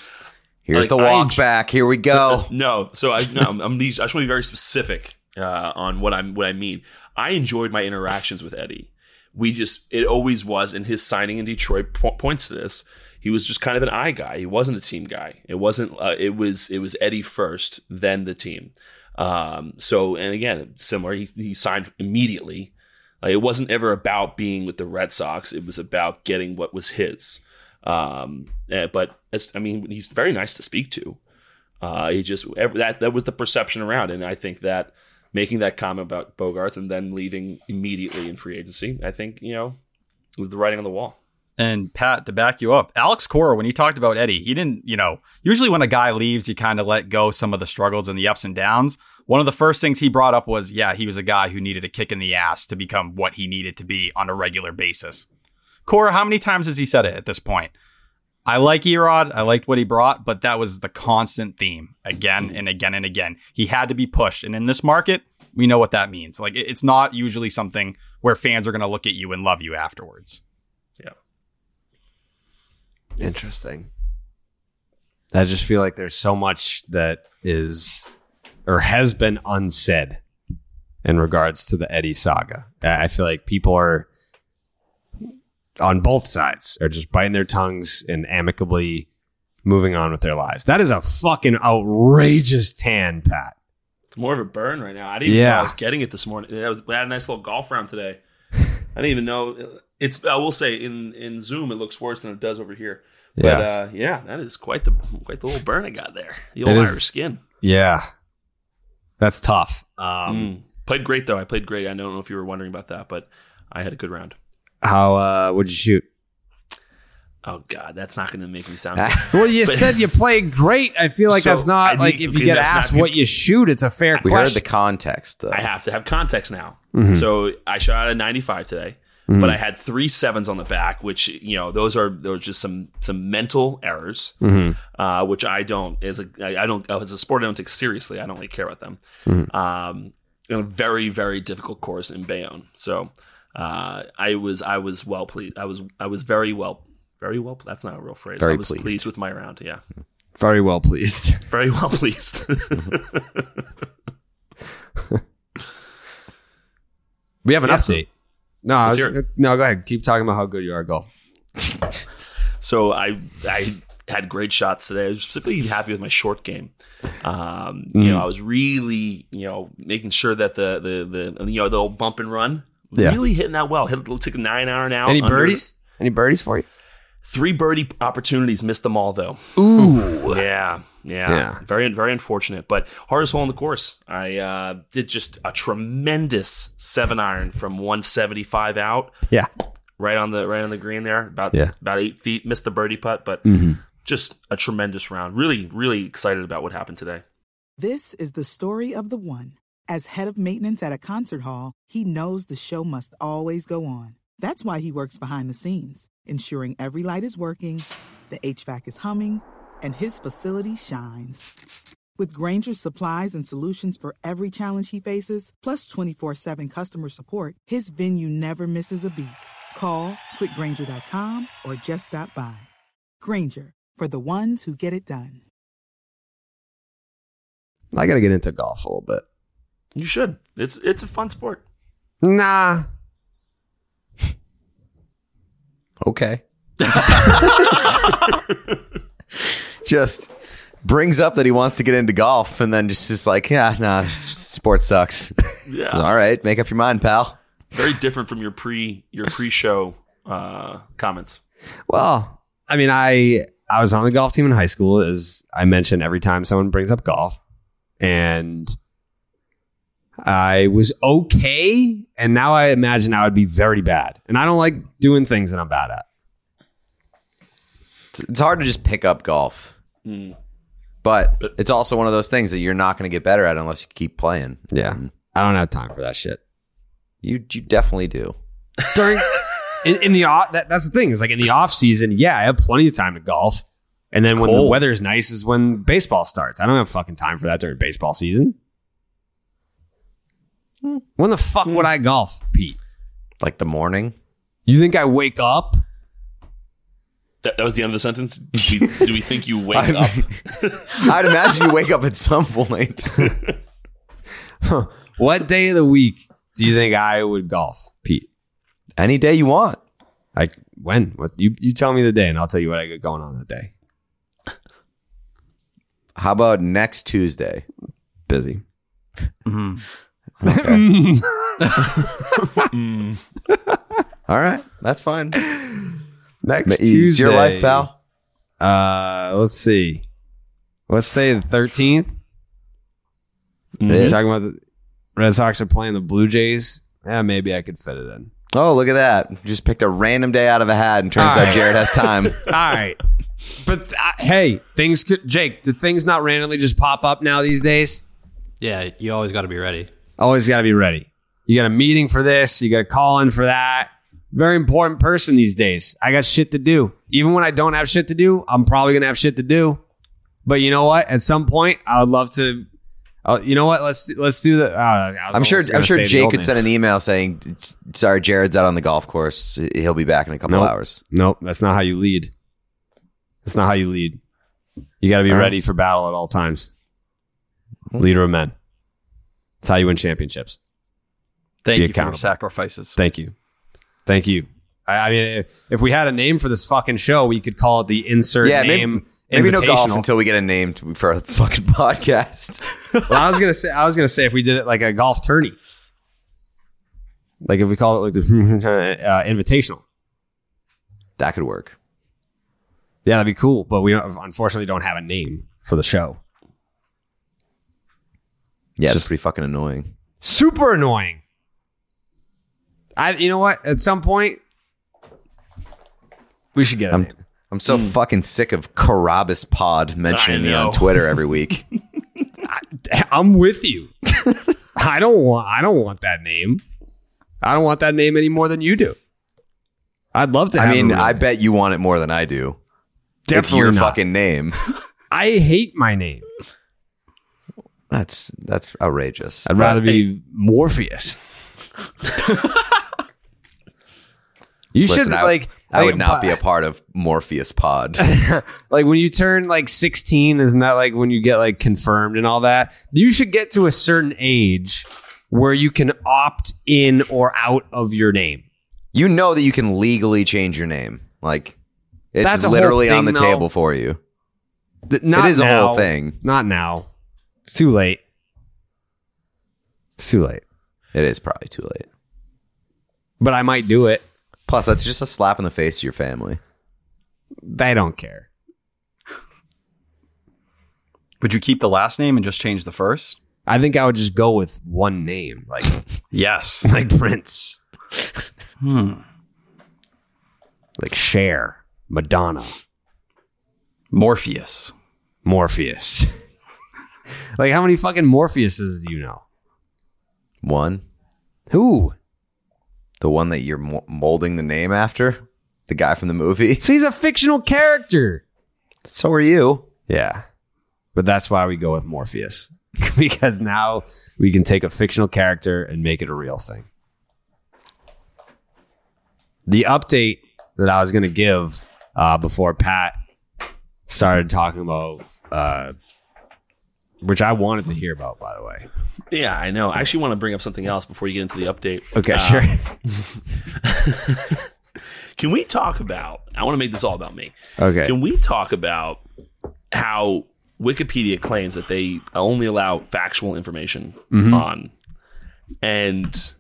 Here's Like, the I walk enj- back. Here we go. No, so I no, I'm, I'm. I just want to be very specific uh, on what I'm what I mean. I enjoyed my interactions with Eddie. We just it always was, and his signing in Detroit po- points to this. He was just kind of an eye guy. He wasn't a team guy. It wasn't. Uh, it was it was Eddie first, then the team. Um, so and again, similar. He he signed immediately. Like, it wasn't ever about being with the Red Sox. It was about getting what was his. Um, eh, but as, I mean, he's very nice to speak to. Uh, he just that that was the perception around, and I think that making that comment about Bogaerts and then leaving immediately in free agency, I think you know was the writing on the wall. And Pat, to back you up, Alex Cora, when he talked about Eddie, he didn't, you know, usually when a guy leaves, you kind of let go some of the struggles and the ups and downs. One of the first things he brought up was, yeah, he was a guy who needed a kick in the ass to become what he needed to be on a regular basis. Cora, how many times has he said it at this point? I like Erod. I liked what he brought, but that was the constant theme again and again and again. He had to be pushed. And in this market, we know what that means. Like, it's not usually something where fans are going to look at you and love you afterwards. Yeah. Interesting. I just feel like there's so much that is or has been unsaid in regards to the Eddie saga. I feel like people are on both sides are just biting their tongues and amicably moving on with their lives. That is a fucking outrageous tan, Pat. It's more of a burn right now. I didn't even know I was getting it this morning. Was, I had a nice little golf round today. I didn't even know it's. I will say in in Zoom it looks worse than it does over here. But Yeah. uh, yeah, that is quite the quite the little burn I got there. The old is- Irish skin. Yeah. That's tough. Um, Mm. Played great though. I played great. I don't know if you were wondering about that, but I had a good round. How uh would you shoot? Oh God, that's not going to make me sound. good. Well, you But- said you played great. I feel like So, that's not I like need- if you get asked peop- what you shoot, it's a fair question. We heard question. the context though. I have to have context now. Mhm. So I shot a 95 today, Mhm. but I had three sevens on the back, which you know those are those are just some some mental errors, Mhm. uh, which I don't as a I I don't as a sport I don't take seriously. I don't really care about them. Mhm. Um, in a very very difficult course in Bayonne, so uh, I was I was well pleased. I was I was very well very well. That's not a real phrase. Very I was pleased. pleased with my round. Yeah, Very well pleased. very well pleased. We have an Yeah, update. no, I was, Let's hear it. no, go ahead. Keep talking about how good you are at golf. So I I had great shots today. I was specifically happy with my short game. Um, You Mm. know, I was really you know making sure that the the the you know the old bump and run, Yeah. really hitting that well. Hit took a nine hour now. Any under- birdies? Any birdies for you? Three birdie opportunities, missed them all though. Ooh. Yeah, yeah, Yeah. Very, very unfortunate. But hardest hole in the course. I uh, did just a tremendous seven iron from 175 out, Yeah. right on the right on the green there, about Yeah. about eight feet. Missed the birdie putt, but Mhm. just a tremendous round. Really, really excited about what happened today. This is the story of the one. As head of maintenance at a concert hall, he knows the show must always go on. That's why he works behind the scenes, ensuring every light is working, the HVAC is humming, and his facility shines. With Grainger's supplies and solutions for every challenge he faces, plus 24 7 customer support, his venue never misses a beat. Call click grainger.com or just stop by. Grainger, for the ones who get it done. I got to get into golf a little bit. You should. It's it's a fun sport. Nah. Okay. just brings up that he wants to get into golf and then just just like, yeah, nah, sports sucks. Yeah. So, all right, make up your mind, pal. Very different from your pre your pre show uh, comments. Well, I mean, I I was on the golf team in high school, as I mentioned every time someone brings up golf, and I was okay, and now I imagine I would be very bad, and I don't like doing things that I'm bad at. It's- It's hard to just pick up golf, Mm. but it's also one of those things that you're not going to get better at unless you keep playing. Yeah, I don't have time for that shit. You you definitely do. during in, in the off that, that's the thing is like in the off season yeah i have plenty of time to golf and then It's when the cold. weather's nice is when baseball starts i don't have fucking time for that during baseball season when the fuck would hmm. i golf pete Like the morning. you think i wake up That, that was the end of the sentence. Do we, do we think you wake up? I'd imagine you wake up at some point. what day of the week do you think i would golf pete Any day you want. like when what you, you tell me the day and i'll tell you what i got going on that day How about next Tuesday? busy mm-hmm. All right, that's fine. next It's Tuesday, your life, pal. Uh, let's see. Let's say the thirteenth. It You're is. talking about the Red Sox are playing the Blue Jays. Yeah, maybe I could fit it in. Oh, look at that! Just picked a random day out of a hat, and turns out Jared has time. All right, but uh, hey, things could. Jake, do things not randomly just pop up now these days? Yeah, you always got to be ready. Always got to be ready. You got a meeting for this. You got to call in for that. Very important person these days. I got shit to do. Even when I don't have shit to do, I'm probably gonna have shit to do. But you know what? At some point, I would love to. Uh, you know what? Let's let's do the. Uh, I'm sure. I'm sure Jake could send an email saying, "Sorry, Jared's out on the golf course. He'll be back in a couple Nope. hours." Nope, that's not how you lead. That's not how you lead. You got to be All right. ready for battle at all times. Leader of men. That's how you win championships. Thank Be you for your sacrifices. Thank you. Thank you. I, I mean, if, if we had a name for this fucking show, we could call it the insert Yeah, maybe, name. maybe no golf Invitational. until we get a name to- for a fucking podcast. well, I was gonna say, I was gonna say if we did it like a golf tourney, like if we call it like the uh, invitational. that could work. Yeah, that'd be cool. But we don't, unfortunately don't have a name for the show. Yeah, It's it's just- pretty fucking annoying. super annoying. I, you know what? At some point, we should get a I'm name. I'm so hmm. fucking sick of Carrabis Pod mentioning me on. Twitter every week. I'm with you. I don't want. I don't want that name. I don't want that name any more than you do. I'd love to. Have I mean, I bet you want it more than I do. Definitely it's your not. fucking name. I hate my name. That's that's outrageous. I'd rather be Morpheus. you Listen, should I, like. I would like, not be a part of Morpheus Pod. like when you turn like 16 isn't that like when you get like confirmed and all that you should get to a certain age where you can opt in or out of your name you know that you can legally change your name. Like it's That's a whole literally on the though. table for you. Th- not it is a whole thing. not now it's too late it's too late It is probably too late. but i might do it Plus, that's just a slap in the face to your family. they don't care Would you keep the last name and just change the first? i think i would just go with one name like Yes. like prince Hmm. like Cher, madonna Morpheus. morpheus like how many fucking morpheuses do you know One, who the one that you're mo- molding the name after, the guy from the movie. So he's a fictional character. So are you. Yeah. But that's why we go with Morpheus. because now we can take a fictional character and make it a real thing. The update that I was going to give uh, before Pat started talking about, uh, which I wanted to hear about, by the way. Yeah, I know. I actually want to bring up something else before you get into the update. Okay, Uh, sure. Can we talk about? I want to make this all about me. Okay. Can we talk about how Wikipedia claims that they only allow factual information Mhm. on, and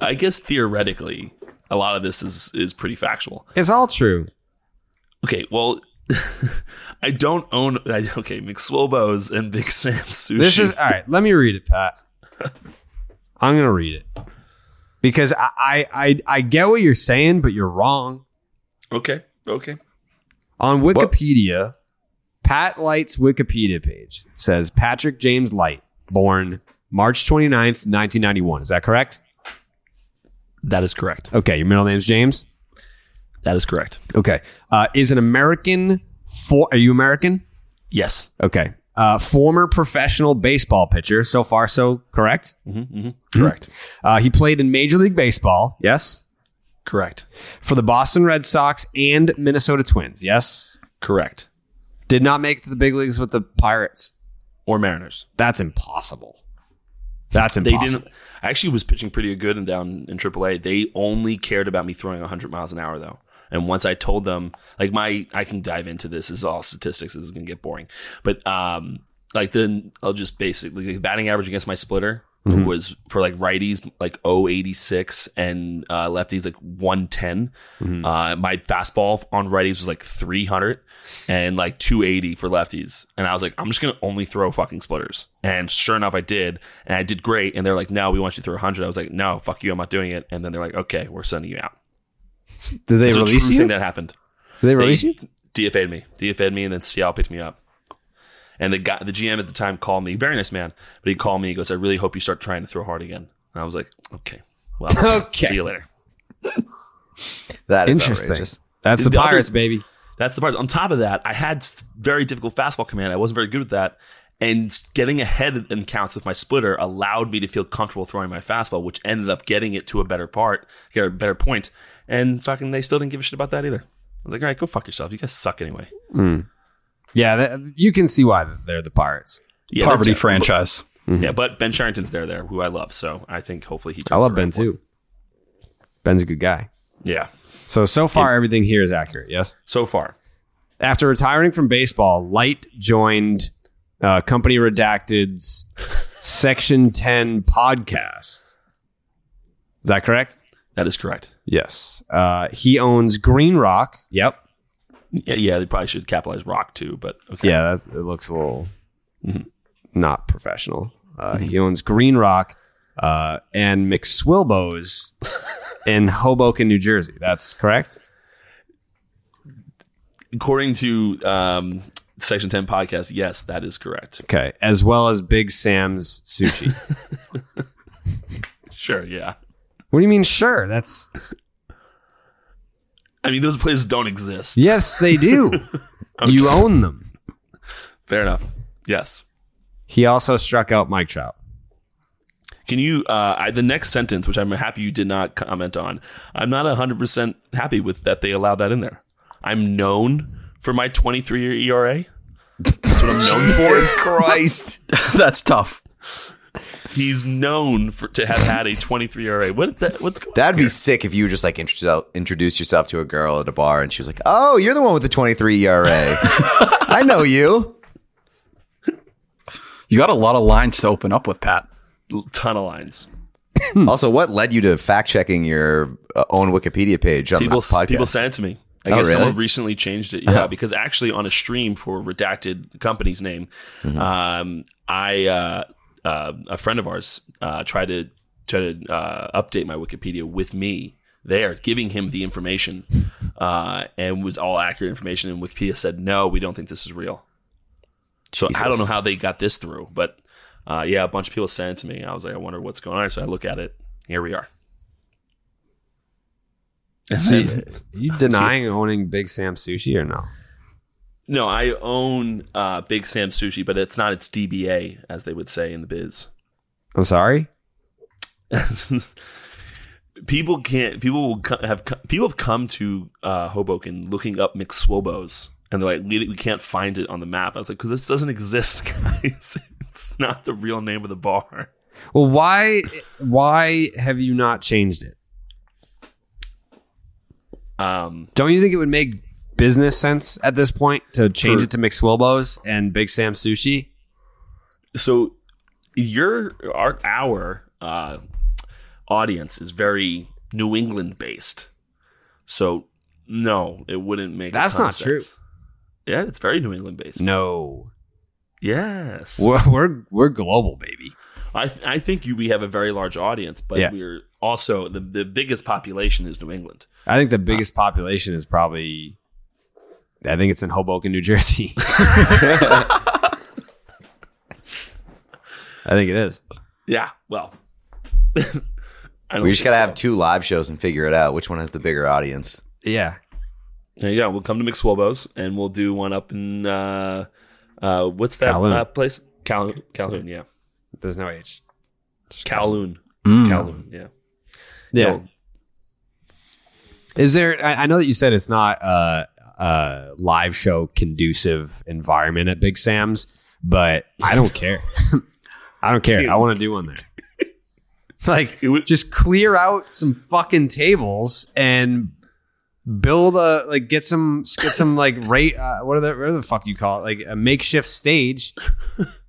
I guess theoretically, a lot of this is is pretty factual. It's all true. Okay, well, I don't own. I, okay, McSwilbo's and Big Sam Sushi. This is all right. Let me read it, Pat. I'm gonna read it because I, I I I get what you're saying, but you're wrong. okay. Okay. On Wikipedia, Pat Light's Wikipedia page says Patrick James Light, born March 29th, 1991. Is that correct? That is correct. Okay, your middle name's James. That is correct. Okay, uh, is an American for? Are you American? Yes. Okay, uh, former professional baseball pitcher. So far, so correct. Mm-hmm, Correct. Uh, he played in Major League Baseball. Yes, Correct. for the Boston Red Sox and Minnesota Twins. Yes, Correct. did not make it to the big leagues with the Pirates. Or Mariners. That's impossible. That's impossible. They didn't. I actually was pitching pretty good and down in AAA. They only cared about me throwing 100 miles an hour though. And once I told them, like my, I can dive into this. This is all statistics. This is going to get boring. But um, like then I'll just basically like, batting average against my splitter Mhm. was for like righties like 086 and uh, lefties like 110. Mhm. Uh, my fastball on righties was like 300 and like 280 for lefties. And I was like, I'm just going to only throw fucking splitters. And sure enough, I did. And I did great. And they're like, no, we want you to throw 100. I was like, no, fuck you. I'm not doing it. And then they're like, okay, we're sending you out. Did they it's a release true you? thing that happened. Did they release you? DFA'd me. DFA'd me, and then Seattle picked me up. And the guy, the GM at the time called me, very nice man, but he called me. He goes, "I really hope you start trying to throw hard again." And I was like, "Okay, well, Okay. see you later." That is Interesting. outrageous. That's the, The other- Pirates, baby. That's the part. On top of that, I had very difficult fastball command. I wasn't very good with that. And getting ahead in counts with my splitter allowed me to feel comfortable throwing my fastball, which ended up getting it to a better part, get a better point. And fucking, they still didn't give a shit about that either. I was like, all right, go fuck yourself. You guys suck anyway. Mm. Yeah, that, you can see why they're the Pirates. Yeah, Poverty they're- franchise. Yeah, but Ben Cherington's there, there, who I love. So I think hopefully he. I love Ben around for too. Ben's a good guy. Yeah. So so far everything here is accurate. Yes. So far. After retiring from baseball, Light joined uh, Company Redacted's Section Ten podcast. Is that correct? That is correct. Yes. Uh, he owns Green Rock. Yep. Yeah, yeah, they probably should capitalize Rock too, but okay. Yeah, that's, it looks a little Mhm. not professional. Uh, He owns Green Rock uh, and McSwilbo's in Hoboken, New Jersey. That's correct. According to um, Section 10 podcast, yes, that is correct. Okay, as well as Big Sam's Sushi. Sure, yeah. what do you mean? Sure, that's I mean, those places don't exist. yes, they do. You own them. Fair enough. Yes. He also struck out Mike Trout. Can you, uh, I, the next sentence, which I'm happy you did not comment on, I'm not 100% happy with that they allowed that in there. I'm known for my 23 year ERA. That's what I'm known Jesus for. Christ. That's tough. He's known for to have had a 23 ERA. What the, what's going That'd be sick if you were just like introduce, introduce yourself to a girl at a bar and she was like, "Oh, you're the one with the 23 ERA. I know you." You got a lot of lines to open up with, Pat. ton of lines. also, what led you to fact checking your uh, own Wikipedia page on people, the podcast? people sent it to me. I Oh, guess really? someone recently changed it. Yeah, Uh-huh. because actually on a stream for redacted company's name, Mm-hmm. um, I uh, uh, a friend of ours uh, tried to try to uh, update my Wikipedia with me there, giving him the information, uh, and was all accurate information. And Wikipedia said, "No, we don't think this is real." So I don't know how they got this through, but uh, yeah, a bunch of people sent it to me. I was like, I wonder what's going on. So I look at it. Here we are. And So you, you denying owning Big Sam Sushi or no? No, I own uh, Big Sam Sushi, but it's not its DBA, as they would say in the biz. I'm sorry. people can't. People will co- have co- people have come to uh, Hoboken looking up McSwilbo's, and they're like, we, we can't find it on the map. I was like, because this doesn't exist, guys. it's not the real name of the bar. Well, why why have you not changed it? Um, Don't you think it would make business sense at this point to change For- it to McSwilbo's and Big Sam Sushi? so your our our uh, audience is very New England based. So no, it wouldn't make. a That's not of true. Yeah, it's very New England based. No, Yes. we're we're, we're global, baby. I th- I think you, we have a very large audience, but Yeah. we're also the the biggest population is New England. I think the biggest population is probably. I think it's in Hoboken, New Jersey. I think it is. Yeah. Well, We just gotta so. have two live shows and figure it out. Which one has the bigger audience? Yeah. There you go. We'll come to McSwobos and we'll do one up in uh, uh, what's that Kowloon. uh, place? Cal- Calhoun, yeah. There's no H. Kowloon. Mm. Kowloon, yeah. Yeah. No, Is there? I, I know that you said it's not a, a live show conducive environment at Big Sam's, but I don't care. I don't care. I want to do one there. Like, It would- just clear out some fucking tables and build a like get some get some like rate. Uh, what are the what the fuck you call it? Like a makeshift stage.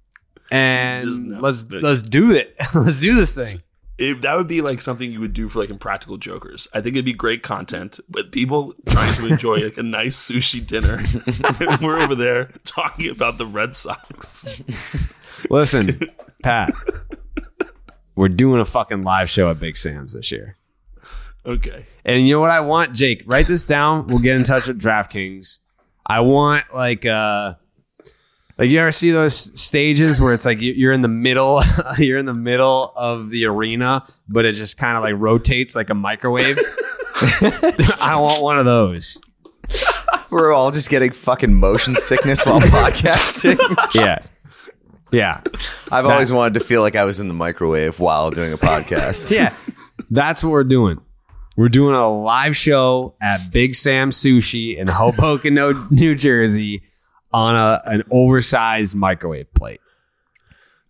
Just And no. let's let's do it. let's do this thing. If that would be like something you would do for like Impractical Jokers. I think it'd be great content with people trying to enjoy like a nice sushi dinner. we're over there talking about the Red Sox. Listen, Pat, we're doing a fucking live show at Big Sam's this year. Okay. And you know what I want, Jake? Write this down. We'll get in touch with DraftKings. I want like uh like you ever see those stages where it's like you- you're in the middle, you're in the middle of the arena, but it just kind of like rotates like a microwave. I want one of those. We're all just getting fucking motion sickness while podcasting. Yeah. Yeah. I've always wanted to feel like I was in the microwave while doing a podcast. Yeah. That's what we're doing. We're doing a live show at Big Sam Sushi in Hoboken, New Jersey on a an oversized microwave plate.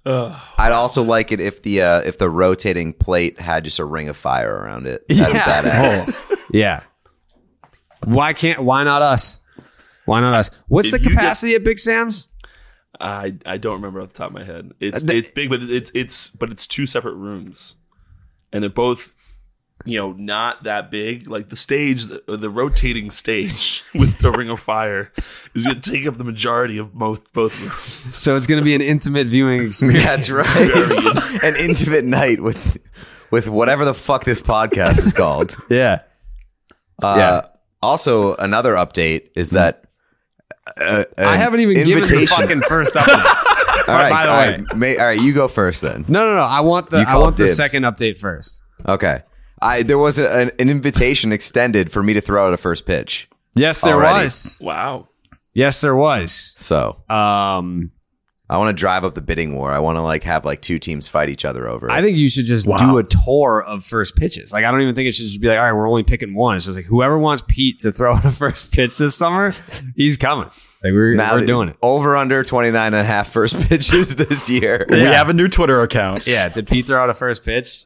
I'd also like it if the uh, if the rotating plate had just a ring of fire around it. That'd be badass. Oh, yeah. Why can't why not us? Why not us? What's If the you get- capacity at Big Sam's? I I don't remember off the top of my head. It's Uh, the- it's big, but it's it's but it's two separate rooms, and they're both you know not that big. Like the stage, the, the rotating stage with the Ring of Fire is going to take up the majority of most both rooms. So it's going to be an intimate viewing experience. That's right. An intimate night with with whatever the fuck this podcast is called. Yeah. Uh, Yeah. Also, another update is that uh, I haven't even given the invitation- fucking first update. all right, by the all way. right, May- all right, you go first then. No, no, no. I want the You I call want the second update first. Okay. I there was a, an, an invitation extended for me to throw out a first pitch. Yes, there Already. was. Wow. Yes, there was. So Um, I want to drive up the bidding war. I want to like have like two teams fight each other over. It. I think you should just Wow. do a tour of first pitches. Like, I don't even think it should just be like, all right, we're only picking one. It's just like whoever wants Pete to throw out a first pitch this summer, he's coming. Like we're, now we're doing it. over under 29 and a half first pitches this year. We have a new Twitter account. Yeah. Did Pete throw out a first pitch?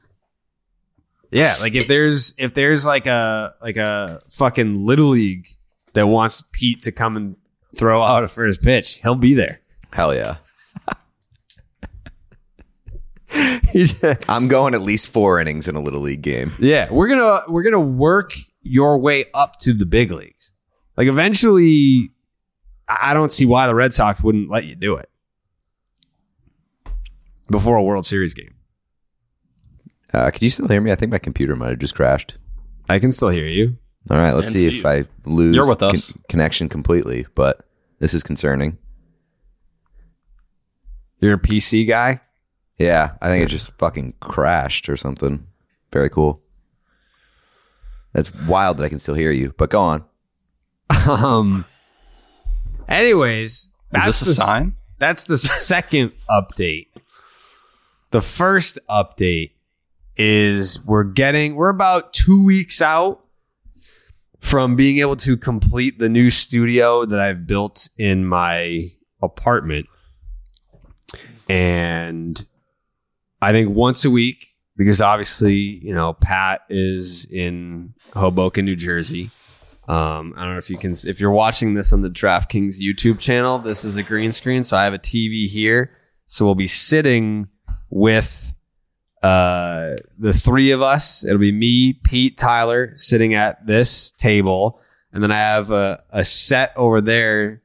Yeah. Like if there's if there's like a like a fucking little league that wants Pete to come and throw out a first pitch, he'll be there. Hell yeah. I'm going at least four innings in a little league game. Yeah, we're gonna we're gonna work your way up to the big leagues. Like eventually, I I don't see why the Red Sox wouldn't let you do it before a World Series game. Uh, could you still hear me? I think my computer might have just crashed. I can still hear you. All right, let's see see if you. I lose You're with us. con- connection completely, but this is concerning. You're a PC guy. Yeah, I think it just fucking crashed or something. Very cool. That's wild that I can still hear you, but go on. Um. Anyways, Is that's this a the s- sign? That's the second update. The first update is we're getting we're about two weeks out from being able to complete the new studio that I've built in my apartment. And I think once a week, because obviously, you know, Pat is in Hoboken, New Jersey. Um, I don't know if you can, if you're watching this on the DraftKings YouTube channel, this is a green screen. So I have a TV here. So we'll be sitting with uh, the three of us. It'll be me, Pete, Tyler sitting at this table. And then I have a, a set over there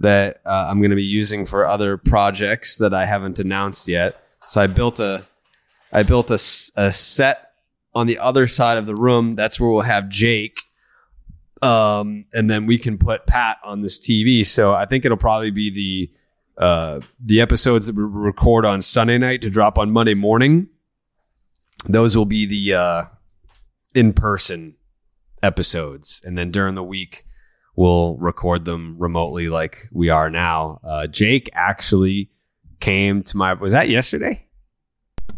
that uh, I'm going to be using for other projects that I haven't announced yet. So I built a, I built a, a set on the other side of the room. That's where we'll have Jake. Um, and then we can put Pat on this TV. So I think it'll probably be the uh, the episodes that we record on Sunday night to drop on Monday morning. Those will be the uh, in person episodes, and then during the week we'll record them remotely like we are now. Uh, Jake actually came to my was that yesterday?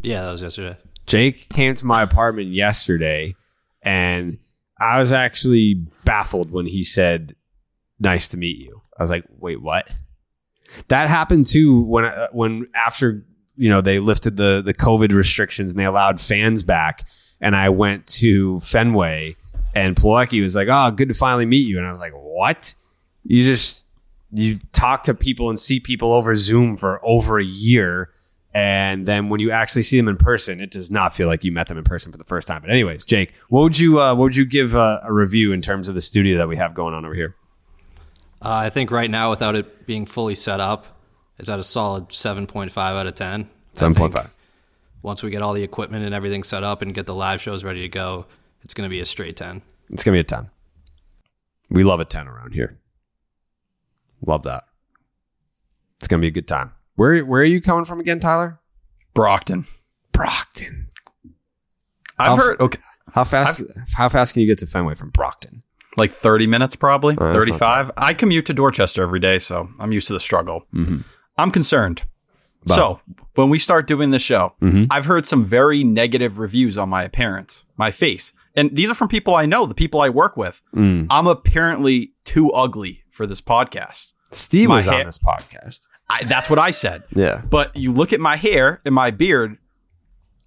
Yeah, that was yesterday. Jake came to my apartment yesterday, and I was actually baffled when he said, "Nice to meet you." I was like, "Wait, what?" That happened too when uh, when after you know they lifted the the COVID restrictions and they allowed fans back, and I went to Fenway, and Plawecki was like, "Oh, good to finally meet you," and I was like, "What?" You just you talk to people and see people over Zoom for over a year. And then when you actually see them in person, it does not feel like you met them in person for the first time. But anyways, Jake, what would you uh, what would you give uh, a review in terms of the studio that we have going on over here? Uh, I think right now, without it being fully set up, it's at a solid 7.5 out of 10. Seven point five. Once we get all the equipment and everything set up and get the live shows ready to go, it's going to be a straight 10. It's gonna be a ten. We love a ten around here. Love that. It's gonna be a good time. Where where are you coming from again, Tyler? Brockton. Brockton. I've How heard okay, How fast? how fast can you get to Fenway from Brockton? like 30 minutes probably, Oh, 35. I commute to Dorchester every day, so I'm used to the struggle. Mm-hmm. I'm concerned. So, when we start doing this show, Mhm. I've heard some very negative reviews on my appearance, my face. And these are from people I know, the people I work with. Mm. I'm apparently too ugly for this podcast. Steve My was hair- on this podcast. I, that's what I said. Yeah. But you look at my hair and my beard,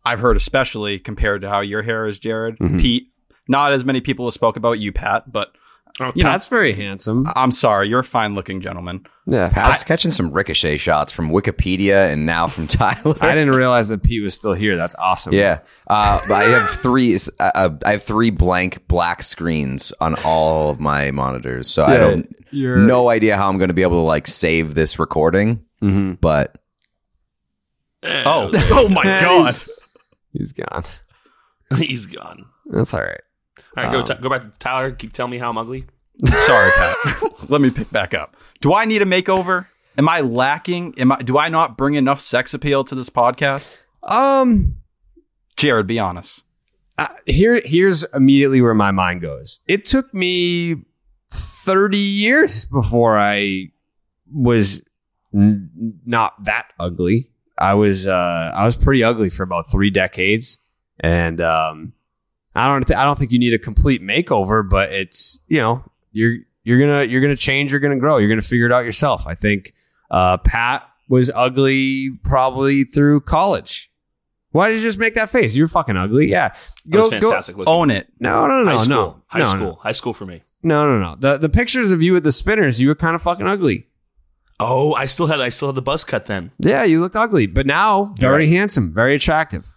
I've heard especially compared to how your hair is, Jared, Mhm. Pete. Not as many people have spoke about you, Pat, but Oh, you know, Pat's very handsome. I'm sorry, you're a fine looking gentleman. Yeah. Pat's catching some ricochet shots from Wikipedia and now from Tyler. I didn't realize that Pete was still here. That's awesome. Yeah, uh, but I have three. Uh, I have three blank black screens on all of my monitors, so I don't you're- no idea how I'm going to be able to like save this recording. Mm-hmm. But Oh, oh my god. He's, he's gone. He's gone. That's all right. All right, go, Um, t- go back to Tyler. Keep telling me how I'm ugly. Sorry, Pat. Let me pick back up. Do I need a makeover? Am I lacking? Am I do I not bring enough sex appeal to this podcast? Um, Jared, be honest. uh, here, here's immediately where my mind goes. It took me 30 years before I was n- not that ugly. I was, uh, I was pretty ugly for about three decades, and um, I don't, th- I don't think you need a complete makeover, but it's, you know, you're, you're gonna, you're gonna change, you're gonna grow, you're gonna figure it out yourself. I think uh, Pat was ugly probably through college. Why did you just make that face? You're fucking ugly. Yeah, That was fantastic looking. Own it. No, no, no, High school. High no, school. no. High school for me. No, no, no. The the pictures of you with the spinners, you were kind of fucking ugly. Oh, I still had I still had the buzz cut then. Yeah, you looked ugly, but now very Right. handsome, very attractive.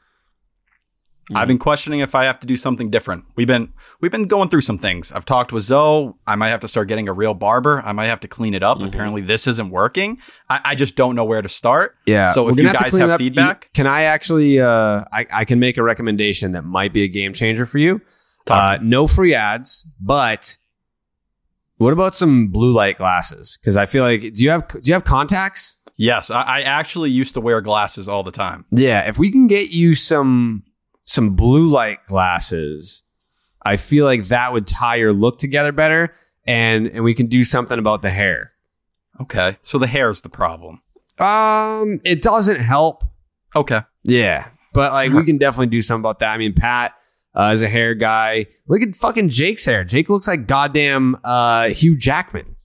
I've been questioning if I have to do something different. We've been we've been going through some things. I've talked with Zoe. I might have to start getting a real barber. I might have to clean it up. Mm-hmm. Apparently, this isn't working. I, I just don't know where to start. Yeah. So if you guys have feedback, You- can I actually? Uh, I I can make a recommendation that might be a game changer for you. Uh, no free ads, but what about some blue light glasses? Because I feel like do you have do you have contacts? yes, I, I actually used to wear glasses all the time. Yeah, if we can get you some some blue light glasses, I feel like that would tie your look together better, and and we can do something about the hair. Okay, so the hair is the problem. Um, it doesn't help. Okay, Yeah, but like we can definitely do something about that. I mean, Pat uh, is a hair guy. Look at fucking Jake's hair. Jake looks like goddamn uh, Hugh Jackman.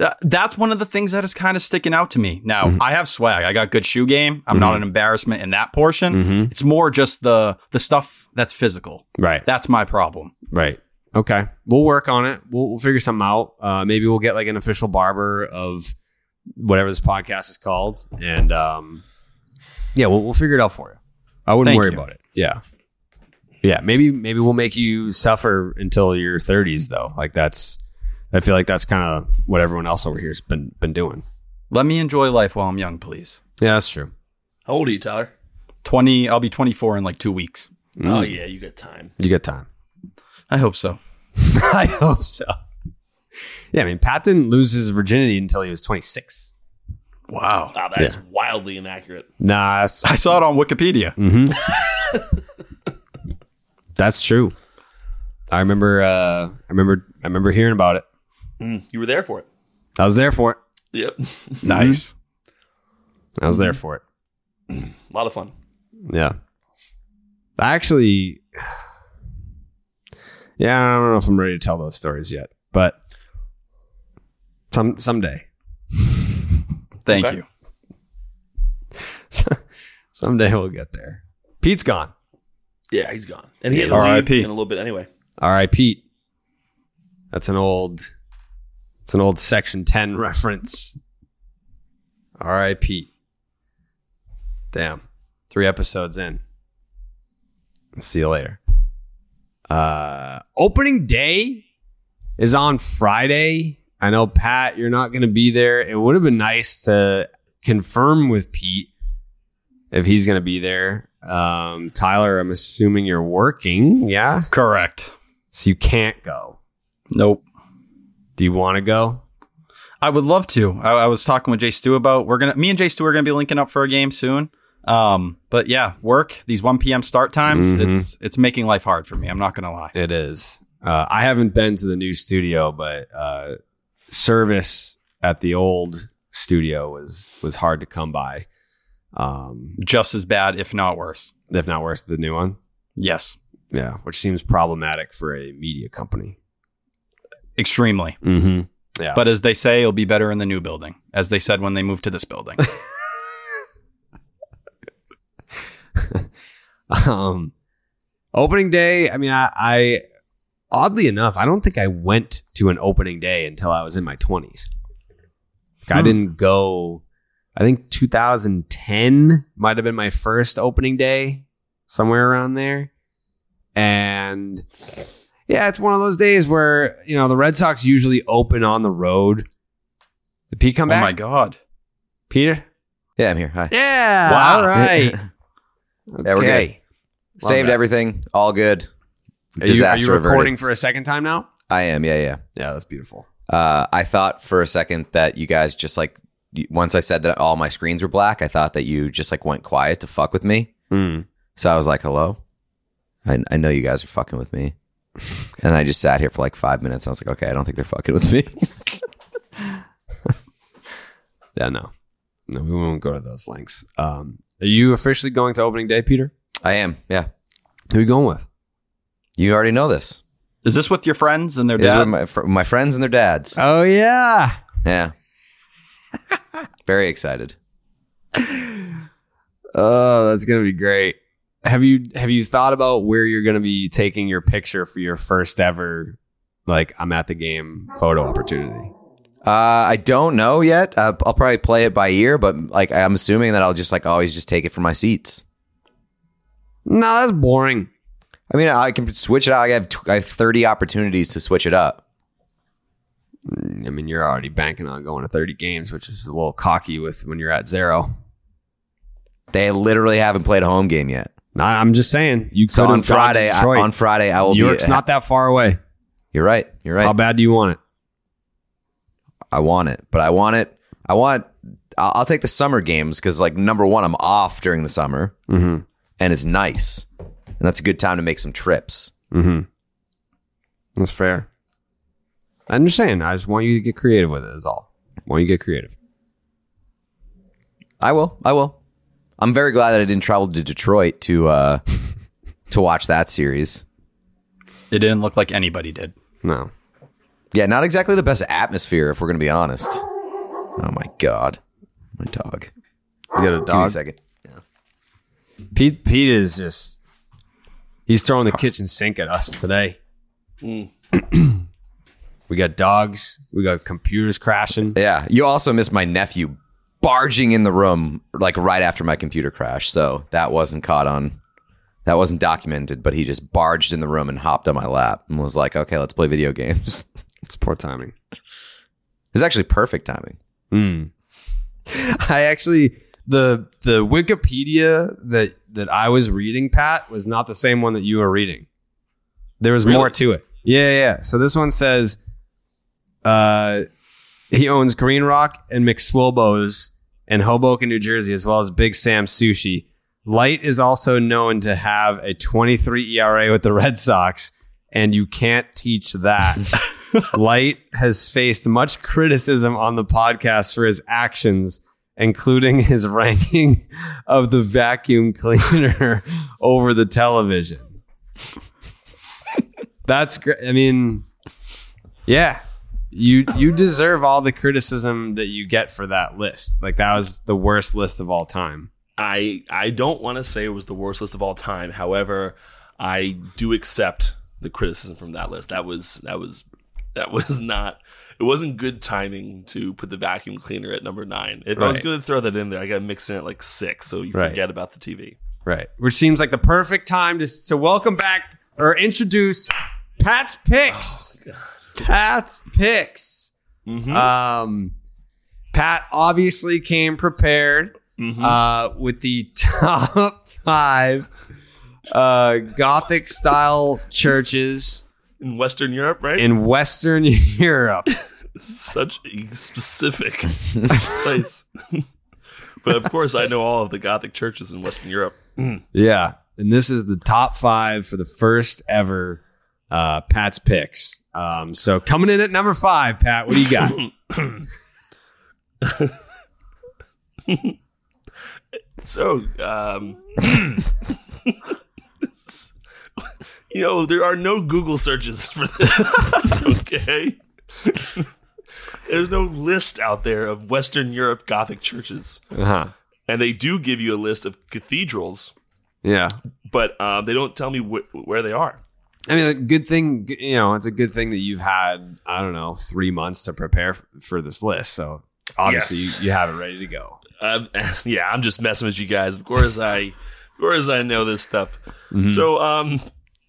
Uh, that's one of the things that is kind of sticking out to me. Now, Mm-hmm. I have swag. I got good shoe game. I'm not an embarrassment in that portion. Mhm. It's more just the the stuff that's physical. Right. That's my problem. Right. Okay. We'll work on it. We'll, we'll figure something out. Uh, maybe we'll get like an official barber of whatever this podcast is called, and um, yeah, we'll, we'll figure it out for you. I wouldn't Thank worry you. about it. Yeah. Yeah. Maybe maybe we'll make you suffer until your 30s though. Like that's. I feel like that's kind of what everyone else over here's been been doing. Let me enjoy life while I'm young, please. Yeah, that's true. How old are you, Tyler? 20, I'll be 24 in like two weeks. Oh yeah, you got time. You get time. I hope so. I hope so. Yeah, I mean, Pat didn't lose his virginity until he was 26. Wow. Wow, that is wildly inaccurate. Nah, that's, I saw it on Wikipedia. Mhm. That's true. I remember. Uh, I remember. I remember hearing about it. Mm, you were there for it. I was there for it. Yep. Nice. I was there for it. A lot of fun. Yeah. I actually. Yeah, I don't know if I'm ready to tell those stories yet, but some someday. Thank Okay. you. someday we'll get there. Pete's gone. Yeah, he's gone, and he Yeah, had to leave R.I.P.. in a little bit anyway. All right, Pete. That's an old. It's an old Section Ten reference. R.I.P. Damn, three episodes in. See you later. Uh, opening day is on Friday. I know Pat, you're not going to be there. It would have been nice to confirm with Pete if he's going to be there. Um, Tyler, I'm assuming you're working. Yeah. Correct. So you can't go. Nope. Do you want to go? I would love to. I, I was talking with Jay Stu about we're gonna me and Jay Stu are gonna be linking up for a game soon. Um, but yeah, work these 1 p.m. start times. Mhm. It's it's making life hard for me. I'm not gonna lie. It is. Uh, I haven't been to the new studio, but uh, service at the old studio was was hard to come by. Um, Just as bad, if not worse. if not worse, the new one. Yes, Yeah, which seems problematic for a media company. Extremely. Mm-hmm. Yeah, But as they say, it'll be better in the new building, as they said when they moved to this building. um, opening day. I mean, I, I oddly enough, I don't think I went to an opening day until I was in my twenties. I Hmm. didn't go. I think 2010 might have been my first opening day, somewhere around there. And yeah, it's one of those days where you know the Red Sox usually open on the road. Did Pete come back? oh my god. Peter. Yeah, I'm here. Hi. Yeah. Wow. All right. Yeah, we're good. Love Saved that. everything. All good. Are you, are Disaster you averted. recording for a second time now? I am. Yeah, yeah. Yeah, that's beautiful. Uh, I thought for a second that you guys just like once I said that all my screens were black, I thought that you just like went quiet to fuck with me. Mm. So I was like, "Hello, I, I know you guys are fucking with me," and I just sat here for like five minutes. I was like, "Okay, I don't think they're fucking with me." Yeah, no. No, we won't go to those lengths. Um, are you officially going to opening day, Peter? I am. Yeah, Who are you going with? you already know this. Is this with your friends and their This is dad? my fr- my friends and their dads. Oh yeah. Yeah, very excited. Oh, that's gonna be great. Have you have you thought about where you're gonna be taking your picture for your first ever like I'm at the game photo opportunity? Uh, I don't know yet. Uh, I'll probably play it by ear, but like I'm assuming that I'll just like always just take it from my seats. No, that's boring. I mean, I can switch it out. I have t- I have 30 opportunities to switch it up. I mean, you're already banking on going to 30 games, which is a little cocky with when you're at zero. They literally haven't played a home game yet. I'm just saying. You So could on have gone to Friday, I, on Friday, I will York's be. not that far away. You're right. You're right. How bad do you want it? I want it, but I want it. I want. I'll, I'll take the summer games because, like, number one, I'm off during the summer, Mm-hmm. and it's nice, and that's a good time to make some trips. Mm-hmm. That's fair. I'm just saying. I just want you to get creative with it. Is all. I want you to get creative. I will. I will. I'm very glad that I didn't travel to Detroit to uh to watch that series. It didn't look like anybody did. No. Yeah, not exactly the best atmosphere, if we're going to be honest. Oh my god, my dog. You got a dog? Give me a dog. second. Pete. Pete is just. He's throwing the kitchen sink at us today. we got dogs. We got computers crashing. Yeah, you also missed my nephew barging in the room like right after my computer crashed. So that wasn't caught on. That wasn't documented, but he just barged in the room and hopped on my lap and was like, "Okay, let's play video games." It's poor timing. It's actually perfect timing. Mm. I actually the the Wikipedia that that I was reading, Pat, was not the same one that you were reading. There was more to it. Yeah, yeah, yeah. So this one says uh he owns Green Rock and McSwilbo's in Hoboken, New Jersey, as well as Big Sam Sushi. Light is also known to have a 23 ERA with the Red Sox, and you can't teach that. Light has faced much criticism on the podcast for his actions, including his ranking of the vacuum cleaner over the television. That's great. I mean, yeah, you you deserve all the criticism that you get for that list. Like that was the worst list of all time. I I don't want to say it was the worst list of all time. However, I do accept the criticism from that list. That was that was that was not it wasn't good timing to put the vacuum cleaner at number nine. If I was Right. going to throw that in there, I got to mix in at like six, so you Right. forget about the TV. Right. Which seems like the perfect time to, to welcome back or introduce Pat's picks. Oh, Pat's picks. Um, Pat obviously came prepared uh, with the top five uh, Gothic style churches In Western Europe, right? in Western Europe. Such a specific place. but of course, I know all of the Gothic churches in Western Europe. Yeah. And this is the top five for the first ever uh, Pat's picks. Um, so coming in at number five, Pat, what do you got? So, um, you know, there are no Google searches for this. okay. There's no list out there of Western Europe Gothic churches. uh-huh. And they do give you a list of cathedrals, Yeah. but um, they don't tell me wh- where they are. I mean, a good thing, you know, it's a good thing that you've had, I don't know, three months to prepare for this list. So obviously Yes. you, you have it ready to go. Um, yeah, I'm just messing with you guys. Of course, I, of course, I know this stuff. So, um,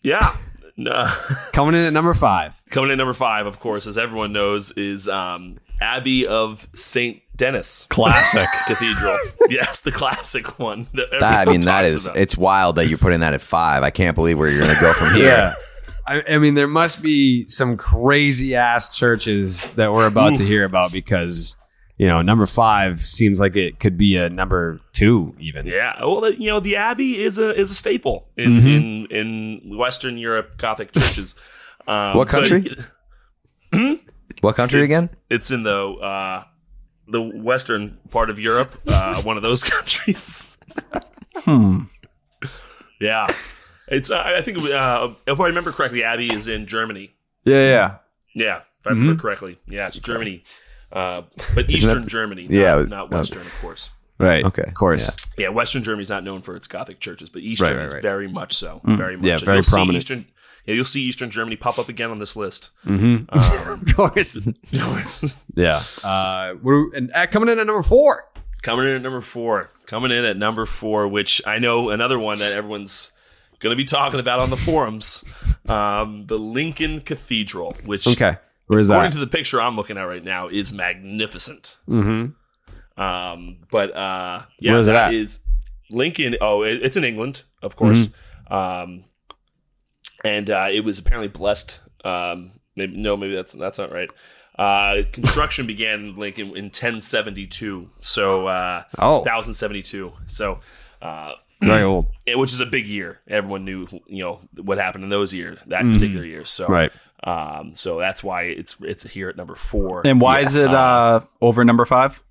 yeah. Coming in at number five. coming in number five, of course, as everyone knows, is um, Abbey of Saint Denis Classic. Cathedral. yes, the classic one. That That, I mean, that is about. it's wild that you're putting that at five. I can't believe where you're going to go from here. I, I mean, there must be some crazy ass churches that we're about to hear about because, you know, number five seems like it could be a number two, even. Yeah, well, you know, the Abbey is a is a staple in Mm-hmm. in, in Western Europe Gothic churches. Um, What country? but What country it's, again? It's in the uh, the western part of Europe, uh, one of those countries. Hmm. Yeah, it's. Uh, I think uh, if I remember correctly, Abbey is in Germany. Yeah, yeah. Yeah, if I remember correctly. Yeah, it's Germany, uh, but Eastern Germany. Not, Yeah, not uh, Western, of course. Right. Okay. Of course. Yeah, Western Germany is not known for its Gothic churches, but Eastern Right, right, is very much so. Very much. Yeah, very prominent. Eastern, yeah, you'll see Eastern Germany pop up again on this list. Mm-hmm. Um, of course. Yeah. Uh, we're, and uh, coming in at number four. Coming in at number four. Coming in at number four, which I know another one that everyone's going to be talking about on the forums. Um, the Lincoln Cathedral, which Okay. Where's according that? to the picture I'm looking at right now, is magnificent. mm-hmm. Um, but uh, yeah, Where is it that at? is Lincoln. Oh, it, it's in England, of course. Mm-hmm. Um, and uh, it was apparently blessed. Um, maybe no, maybe that's that's not right. Uh, construction began in Lincoln in 1072, so uh, Oh. 1072. So, uh, Very old. it- which is a big year. Everyone knew, you know, what happened in those years, that particular year. So, Right. Um, so that's why it's it's here at number four. And why is it uh, over number five?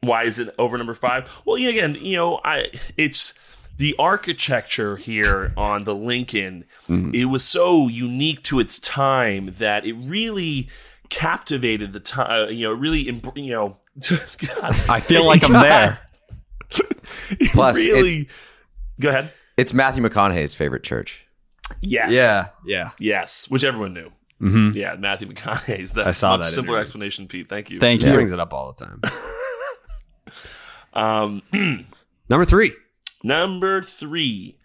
why is it over number five? Well, again, you know, I it's the architecture here on the Lincoln. It was so unique to its time that it really captivated the time. You know, really, em- you know, God, I feel like I'm there. it Plus, really. Go ahead. It's Matthew McConaughey's favorite church. Yes. Yeah. Yeah. Yes, which everyone knew. Mm-hmm. Yeah, Matthew McConaughey's. That's I saw much that simpler interview. explanation, Pete. Thank you. Thank He you. brings it up all the time. Um, number three. Number three,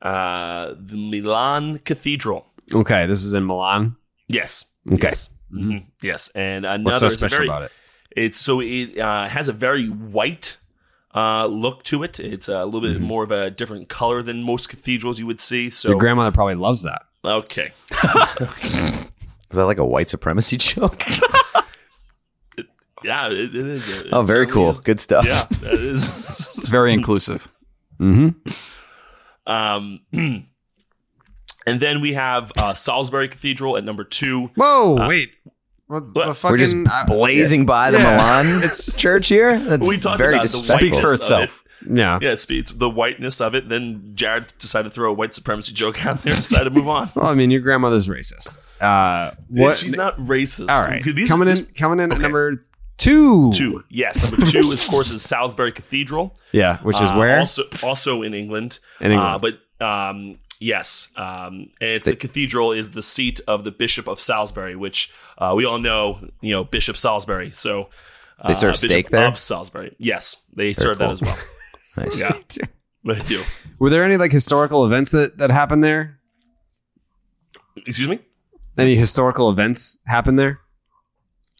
uh, the Milan Cathedral. Okay. This is in Milan. Yes. Okay. Yes. Mhm. Yes. And another What's so special very- about it? It's so it uh, has a very white uh, look to it. It's a little bit more of a different color than most cathedrals you would see. So Your grandmother probably loves that. okay, Is that like a white supremacy joke? yeah, it, it is. It oh, very cool. is. Good stuff. Yeah, that is. It's very inclusive. Mm-hmm. Um, and then we have uh, Salisbury Cathedral at number two. Whoa, Uh, wait. What, what? the fucking, We're just I- blazing by the yeah. Milan church here. That's we talked very about the disrespectful. whiteness for itself. it. yeah. Yeah, it speaks the whiteness of it. Then Jared decided to throw a white supremacy joke out there and decided to move on. Well, I mean, your grandmother's racist. Uh, what? She's not racist. all right. These- coming in, this- coming in at number two. Two. Yes, number two, is, of course, is Salisbury Cathedral. Yeah, which is Uh, where? Also, also in England. In England. Uh, but um, yes, um, and it's the cathedral is the seat of the Bishop of Salisbury, which uh, we all know, you know, Bishop Salisbury. So uh, They serve Bishop steak there? Of Salisbury. Yes, they serve that as well. Nice. Yeah, they do. Were there any like historical events that that happened there? Excuse me. Any historical events happened there?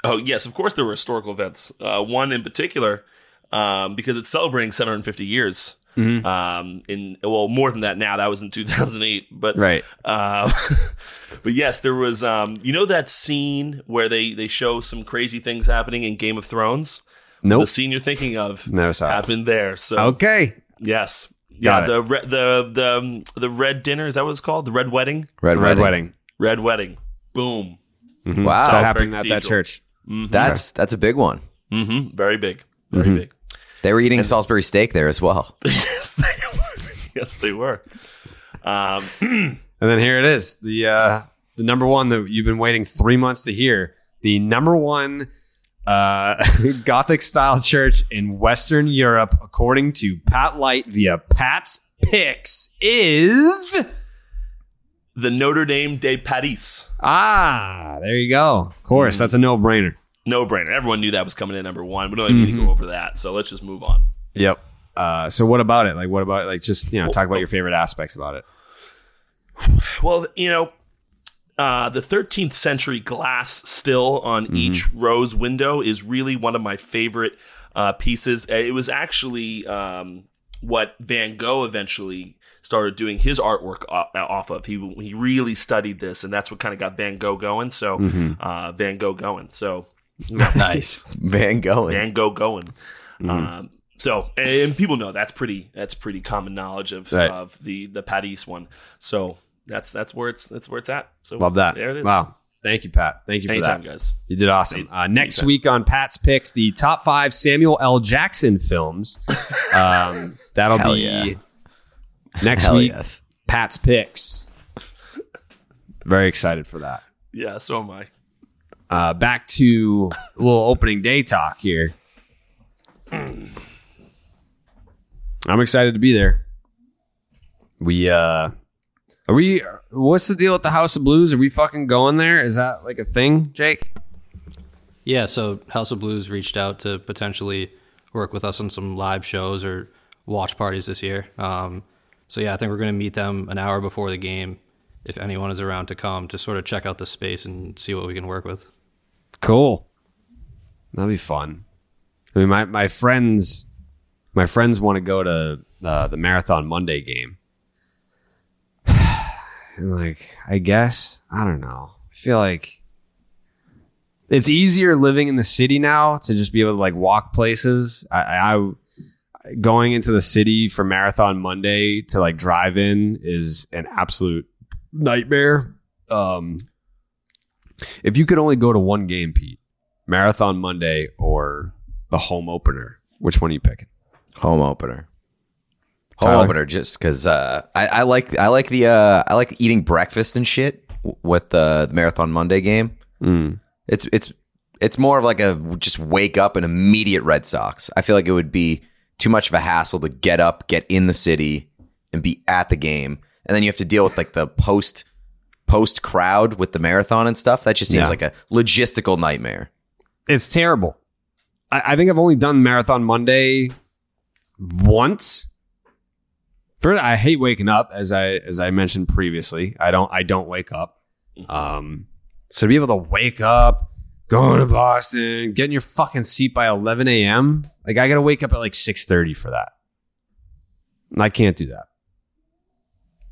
Oh yes, of course there were historical events. Uh, one in particular, um, because it's celebrating 750 years. Mm-hmm. Um, in well, more than that now. That was in 2008, but Right. Uh, but yes, there was. Um, you know that scene where they they show some crazy things happening in Game of Thrones. Nope. The scene you're thinking of Never saw it. happened there. So Okay. yes, yeah. it. The re- the the um, the red dinner is that what it's called? The red wedding. Red, Red wedding. wedding. Red wedding. Boom. Wow, that happened at that Cathedral. Church. that's that's a big one. Mm-hmm. Very big. Very Mm-hmm. big. They were eating Salisbury steak there as well. yes, they were. Yes, they were. Um, And then here it is, the uh, the number one that you've been waiting three months to hear. The number one uh, Gothic style church in Western Europe, according to Pat Light via Pat's Picks, is the Notre Dame de Paris. ah. There you go. Of course, that's a no brainer. No brainer. Everyone knew that was coming in number one. We don't even need to go over that. So let's just move on. Yep. Uh, so what about it? Like, what about like just you know talk about your favorite aspects about it? Well, you know, uh, the 13th century glass still on each rose window is really one of my favorite uh, pieces. Uh, It was actually um, what Van Gogh eventually started doing his artwork off of. He he really studied this, and that's what kind of got Van Gogh going. So uh, Van Gogh going. So Nice. Van Gogh. Van Gogh going. Um, so and people know that's pretty that's pretty common knowledge of Right. of the the Paris one. So that's that's where it's that's where it's at. So Love that. There it is. Wow. Thank you, Pat. Thank you for Anytime, that. guys. You did awesome. Uh, next Anytime. week on Pat's Picks, the top five Samuel L. Jackson films. Um, that'll Hell be yeah. Next Hell week. yes. Pat's Picks. Very excited for that. Yeah, so am I. Uh, back to a little opening day talk here. I'm excited to be there. We uh are we what's the deal with the House of Blues? Are we fucking going there? Is that like a thing, Jake? Yeah, so House of Blues reached out to potentially work with us on some live shows or watch parties this year. Um, so yeah, I think we're going to meet them an hour before the game if anyone is around to come to sort of check out the space and see what we can work with. Cool. That'll be fun. I mean, my, my friends, my friends want to go to uh, the Marathon Monday game. and like, I guess I don't know. I feel like it's easier living in the city now to just be able to like walk places. I, I going into the city for Marathon Monday to like drive in is an absolute nightmare. Um, if you could only go to one game, Pete, Marathon Monday or the home opener, which one are you picking? Home opener. Home Tyler? opener, just because uh, I, I like I like the uh, I like eating breakfast and shit with the, the Marathon Monday game. Mm. It's it's it's more of like a just wake up and immediate Red Sox. I feel like it would be too much of a hassle to get up, get in the city, and be at the game, and then you have to deal with like the post post crowd with the marathon and stuff. That just seems Yeah. like a logistical nightmare. It's terrible. I, I think I've only done Marathon Monday once. First, I hate waking up, as I as I mentioned previously. I don't I don't wake up. Um, so to be able to wake up, going to Boston, getting your fucking seat by eleven a.m. Like I got to wake up at like six thirty for that. I can't do that.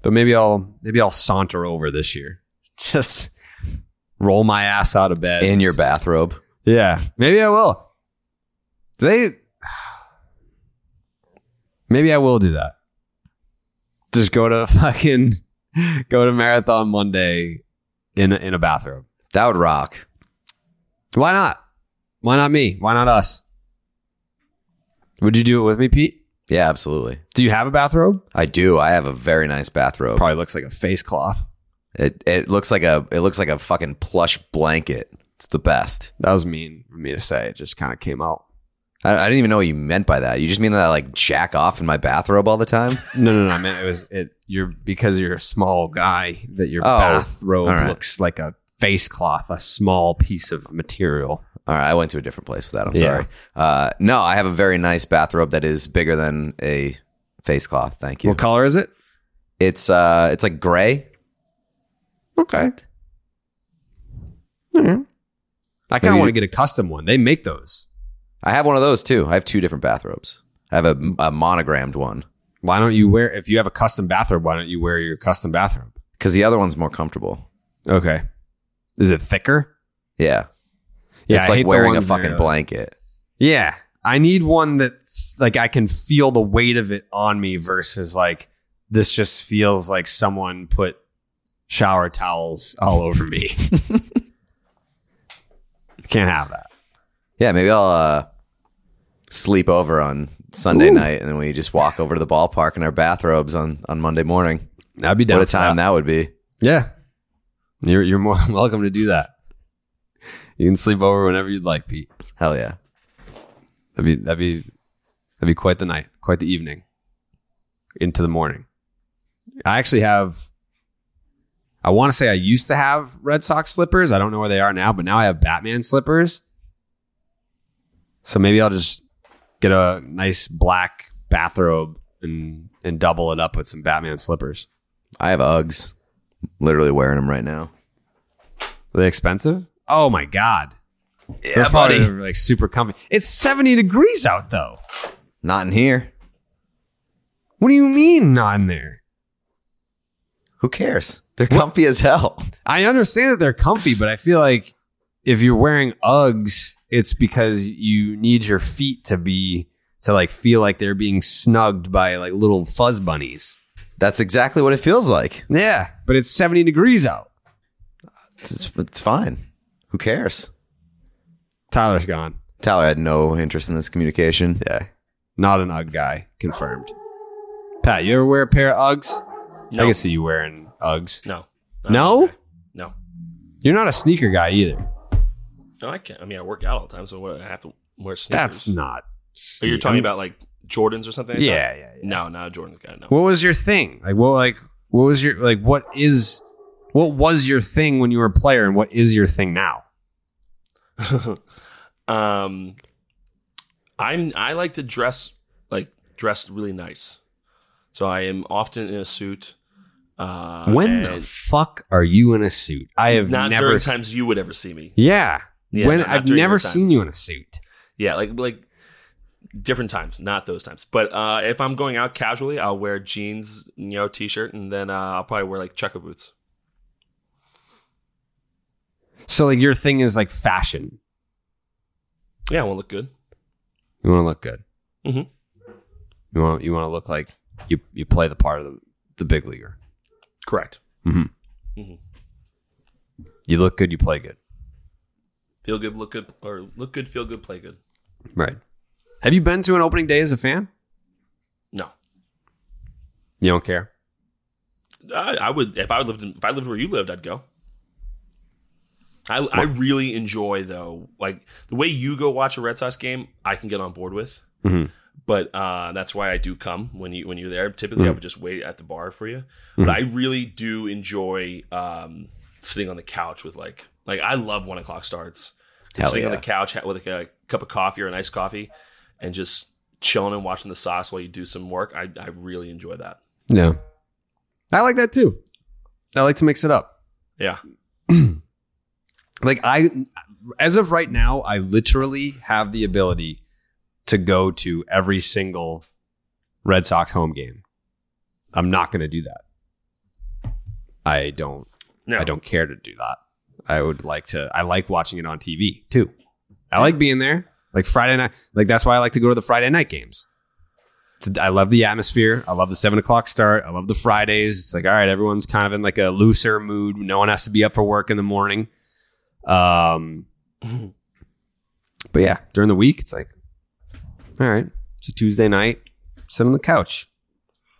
But maybe I'll maybe I'll saunter over this year. Just roll my ass out of bed In your bathrobe. yeah, maybe I will. Do they? Maybe I will do that. Just go to fucking go to Marathon Monday in a, in a bathrobe. That would rock. Why not? Why not me? Why not us? Would you do it with me, Pete? Yeah, absolutely. Do you have a bathrobe? I do. I have a very nice bathrobe. Probably looks like a face cloth. It it looks like a it looks like a fucking plush blanket. It's the best. That was mean for me to say. It just kind of came out. I, I didn't even know what you meant by that. You just mean that I like jack off in my bathrobe all the time? No, no, no. I meant it was it. You're because you're a small guy that your Oh, bathrobe all right. looks like a face cloth, a small piece of material. All right, I went to a different place with that. I'm Yeah. sorry. Uh, no, I have a very nice bathrobe that is bigger than a face cloth. Thank you. What color is it? It's uh, it's like gray. Okay. I kind of want to get a custom one. They make those. I have one of those too. I have two different bathrobes. I have a, a monogrammed one Why don't you wear if you have a custom bathrobe? Why don't you wear your custom bathrobe? because the other one's more comfortable. Okay. Is it thicker? Yeah, Yeah, it's I like wearing a that fucking blanket. Yeah, I need one that like I can feel the weight of it on me versus like this just feels like someone put shower towels all over me. Can't have that. Yeah, maybe I'll uh, sleep over on Sunday night, and then we just walk over to the ballpark in our bathrobes on on Monday morning. That'd be down What a time that would be. Yeah. You're you're more than welcome to do that. You can sleep over whenever you'd like, Pete. Hell yeah. That'd be that'd be that'd be quite the night, quite the evening. Into the morning. I actually have I want to say I used to have Red Sox slippers. I don't know where they are now, but now I have Batman slippers. So maybe I'll just get a nice black bathrobe and and double it up with some Batman slippers. I have Uggs. Literally wearing them right now. Are they expensive? Oh my god. Yeah, They're buddy. like super comfy. It's 70 degrees out though. Not in here. What do you mean not in there? Who cares? They're comfy as hell. I understand that they're comfy, but I feel like if you're wearing Uggs, it's because you need your feet to be to like feel like they're being snugged by like little fuzz bunnies. That's exactly what it feels like. Yeah, but it's 70 degrees out. It's, it's fine. Who cares? Tyler's gone. Tyler had no interest in this communication. Yeah. Not an Ugg guy, confirmed. Pat, you ever wear a pair of Uggs? No. I can see you wearing Uggs. No. No? Okay. No. You're not a sneaker guy either. No, I can't. I mean, I work out all the time, so what, I have to wear sneakers. That's not. Are you talking about like Jordans or something? Like Yeah, that? yeah, No, not a Jordan guy. No. What was your thing? Like what like what was your like what is what was your thing when you were a player and what is your thing now? um, I'm I like to dress like dress really nice, so I am often in a suit. Uh, when the fuck are you in a suit? I have not never times you would ever see me. Yeah. Yeah, when not- not I've never seen you in a suit. Yeah, like like different times, not those times. But uh, if I'm going out casually, I'll wear jeans, you know, t-shirt, and then uh, I'll probably wear like checker boots. So like your thing is like fashion. Yeah, I want to look good. You want to look good. Mm-hmm. You want you want to look like you you play the part of the, the big leaguer. Correct. Mm-hmm. Mm-hmm. You look good, you play good. Feel good, look good, or look good, feel good, play good. Right. Have you been to an opening day as a fan? No, You don't care. I, I would if I lived in, if I lived where you lived, I'd go. I I really enjoy though, like the way you go watch a Red Sox game. I can get on board with, Mhm. but uh, that's why I do come when you when you're there. Typically, I Mhm. would just wait at the bar for you, Mhm. but I really do enjoy um, sitting on the couch with like like I love one o'clock starts. Sitting on the couch with like a cup of coffee or a nice coffee, and just chilling and watching the Sox while you do some work. I I really enjoy that. Yeah. I like that too. I like to mix it up. Yeah. Like I as of right now, I literally have the ability to go to every single Red Sox home game. I'm not going to do that. I don't No. I don't care to do that. I would like to I like watching it on TV too. I like being there. Like Friday night like that's why I like to go to the Friday night games. I love the atmosphere. I love the seven o'clock start. I love the Fridays. It's like, all right, everyone's kind of in like a looser mood. No one has to be up for work in the morning. Um, but yeah, during the week, it's like, all right, it's a Tuesday night. Sit on the couch.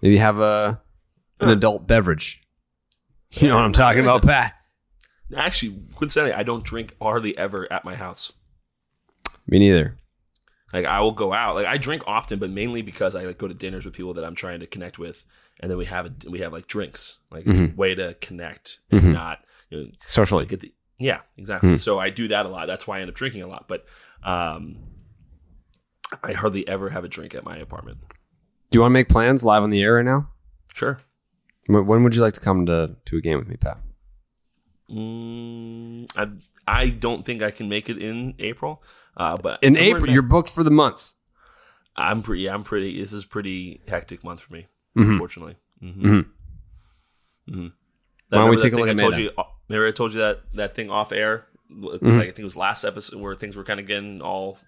Maybe have a an adult beverage. You know what I'm talking about, Pat? Actually, coincidentally, I don't drink hardly ever at my house. Me neither. Like I will go out. Like I drink often, but mainly because I like go to dinners with people that I'm trying to connect with, and then we have a, we have like drinks. Like it's Mhm. a way to connect and Mhm. not you know, Socially. Get the, yeah, exactly. Hmm. So I do that a lot. That's why I end up drinking a lot. But um, I hardly ever have a drink at my apartment. Do you want to make plans live on the air right now? Sure. When would you like to come to to a game with me, Pat? Mm, I I don't think I can make it in April. Uh, but In April, you're booked for the month. I'm pretty. I'm pretty. This is pretty hectic month for me, Mhm. unfortunately. hmm Mhm. hmm Why don't we take a look at I told you? uh, Remember I told you that that thing off air? Like, Mhm. I think it was last episode where things were kind of getting all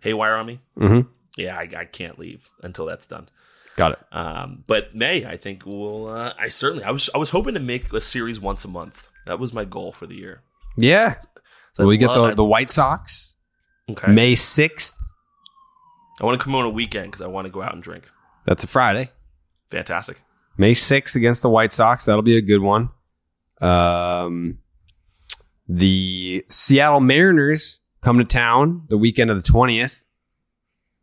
haywire on me. Mhm. Yeah, I, I can't leave until that's done. Got it. Um, but May, I think will. Uh, I certainly. I was. I was hoping to make a series once a month. That was my goal for the year. Yeah. So we I'd get love- the the White Sox. Okay. May sixth. I want to come on a weekend because I want to go out and drink. That's a Friday. Fantastic. May sixth against the White Sox. That'll be a good one. Um, the Seattle Mariners come to town the weekend of the twentieth,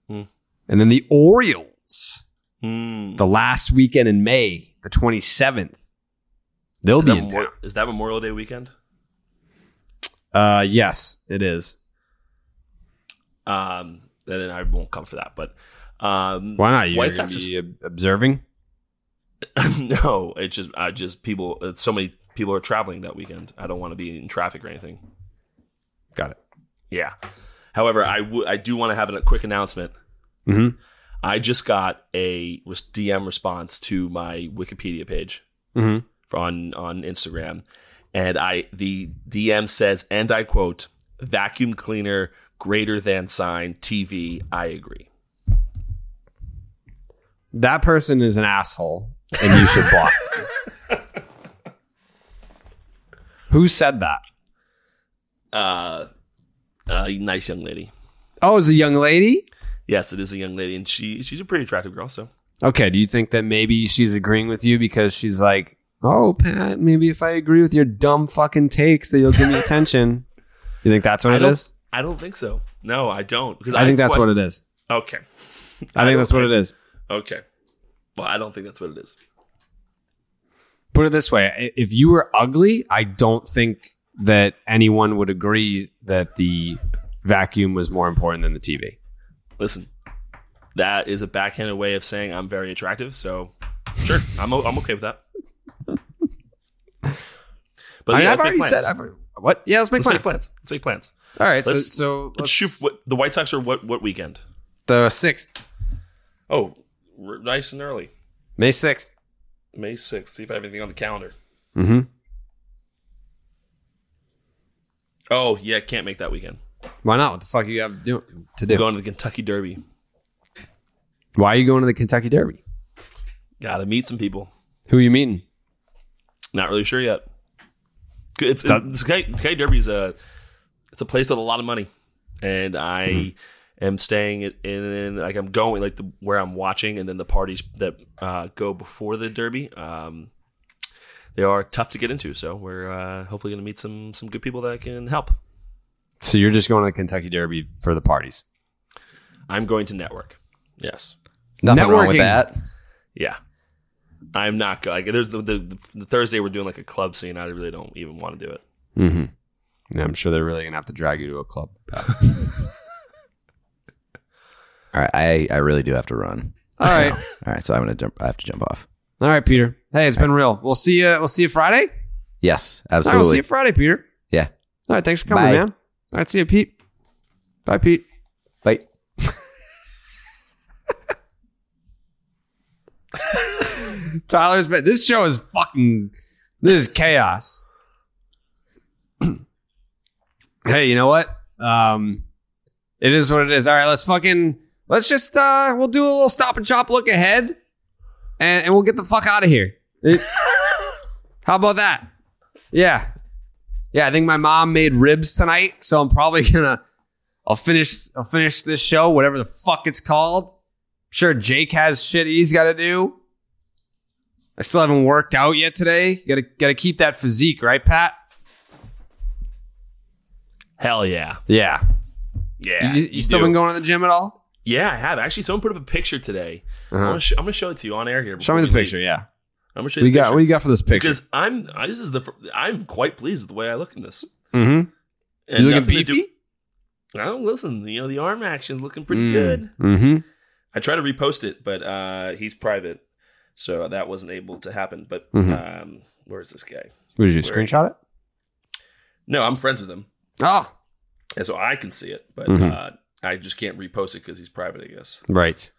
Hmm. and then the Orioles Hmm. the last weekend in May, the twenty seventh. They'll Is be in town. is that Memorial Day weekend? Uh, yes, it is. Um, and then I won't come for that. But um, Why not? You're White Sox be ob- observing. no, it's just I just people. It's so many people are traveling that weekend. I don't want to be in traffic or anything. Got it. Yeah. However, I would I do want to have a quick announcement. Mm-hmm. I just got a DM response to my Wikipedia page Mhm. on on Instagram, and I the DM says, and I quote, "Vacuum cleaner greater than sign TV." I agree. That person is an asshole, and you should block. Who said that? Uh, uh, nice young lady. Oh, is a young lady. Yes, it is a young lady, and she she's a pretty attractive girl. So Okay. Do you think that maybe she's agreeing with you because she's like, "Oh, Pat, maybe if I agree with your dumb fucking takes, that you'll give me attention." You think that's what I it is? I don't think so. No, I don't. Because I think that's what it is. Okay. I think that's what it is. Okay. Well, I don't think that's what it is. Put it this way: if you were ugly, I don't think that anyone would agree that the vacuum was more important than the TV. Listen, that is a backhanded way of saying I'm very attractive. So, sure, I'm I'm okay with that. But I mean, yeah, I've already said. I've, what? Yeah, let's make let's plans. make plans. Let's make plans. All right, so- Let's, so let's, let's- shoot. What, the White Sox are what what weekend? The sixth, Oh, r- nice and early, May sixth. May sixth. See if I have anything on the calendar. Mm-hmm. Oh yeah, can't make that weekend. Why not? What the fuck you have do, to I'm do? going to the Kentucky Derby. Why are you going to the Kentucky Derby? Got to meet some people. Who are you meeting? Not really sure yet. It's That- the Kentucky Sky Derby is a it's a place with a lot of money, and I Mm-hmm. am staying in, in like I'm going like the where I'm watching, and then the parties that uh, go before the Derby. Um, they are tough to get into, so we're uh, hopefully going to meet some some good people that can help. So you're just going to the Kentucky Derby for the parties? I'm going to network. Yes. Nothing wrong with that. Yeah. I'm not go- like there's the, the, the Thursday we're doing like a club scene. I really don't even want to do it. Mm-hmm. Yeah, I'm sure they're really gonna have to drag you to a club. All right, I, I really do have to run. All right. All right, so I'm gonna jump. I have to jump off. All right, Peter. Hey, it's been real. We'll see you. We'll see you Friday. Yes, All right, we'll see absolutely. you Friday, Peter. yeah. All right, thanks for coming, Bye. man. All right, see you, Pete. Bye, Pete. Bye. Tyler's been. This show is fucking. This is chaos. Hey, you know what? Um, it is what it is. All right, let's fucking let's just uh we'll do a little stop and chop look ahead, and, and we'll get the fuck out of here. It- how about that? Yeah, yeah. I think my mom made ribs tonight, so I'm probably gonna. I'll finish. I'll finish this show, whatever the fuck it's called. sure, Jake has shit he's got to do. I still haven't worked out yet today. Got to got to keep that physique, right, Pat? Hell yeah. Yeah. Yeah. You, you still do. been going to the gym at all? Yeah, I have. Actually, someone put up a picture today. I'm, Uh-huh. gonna sh- I'm gonna show it to you on air here. Show me the picture. leave. Yeah. I'm gonna show What you you the got? What do you got for this picture? Because I'm I, this is the fir- I'm quite pleased with the way I look in this. Mm-hmm. And You looking nothing to do- beefy? I don't listen. You know the arm action's looking pretty Mm. good. Mm-hmm. I tried to repost it, but uh, he's private, so that wasn't able to happen. But Mhm. um, where's this guy? What did you Where- screenshot it? No, I'm friends with him, Oh, and so I can see it, but Mhm. uh, I just can't repost it because he's private. I guess. right.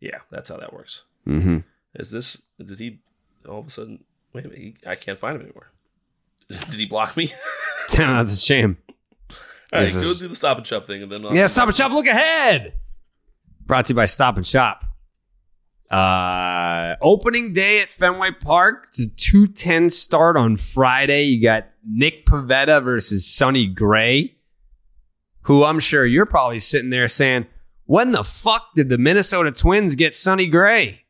Yeah, that's how that works. Mm-hmm. Is this? Did he all of a sudden? Wait a minute. He, I can't find him anymore. Did he block me? Damn, that's a shame. All right, This go is- do the stop and shop thing, and then I'll Yeah, Stop and Shop. Look ahead. Brought to you by Stop and Shop. Uh, opening day at Fenway Park. It's a 210 start on Friday. You got Nick Pivetta versus Sonny Gray, who I'm sure you're probably sitting there saying, when the fuck did the Minnesota Twins get Sonny Gray?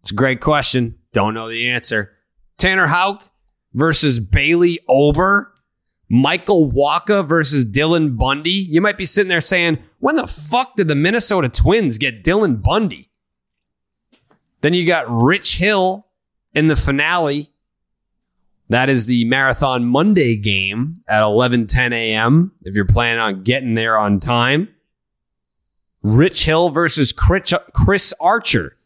It's a great question. Don't know the answer. Tanner Houck versus Bailey Ober. Michael Wacha versus Dylan Bundy. You might be sitting there saying, when the fuck did the Minnesota Twins get Dylan Bundy? Then you got Rich Hill in the finale. That is the Marathon Monday game at 11:10 a.m. If you're planning on getting there on time. Rich Hill versus Chris Archer.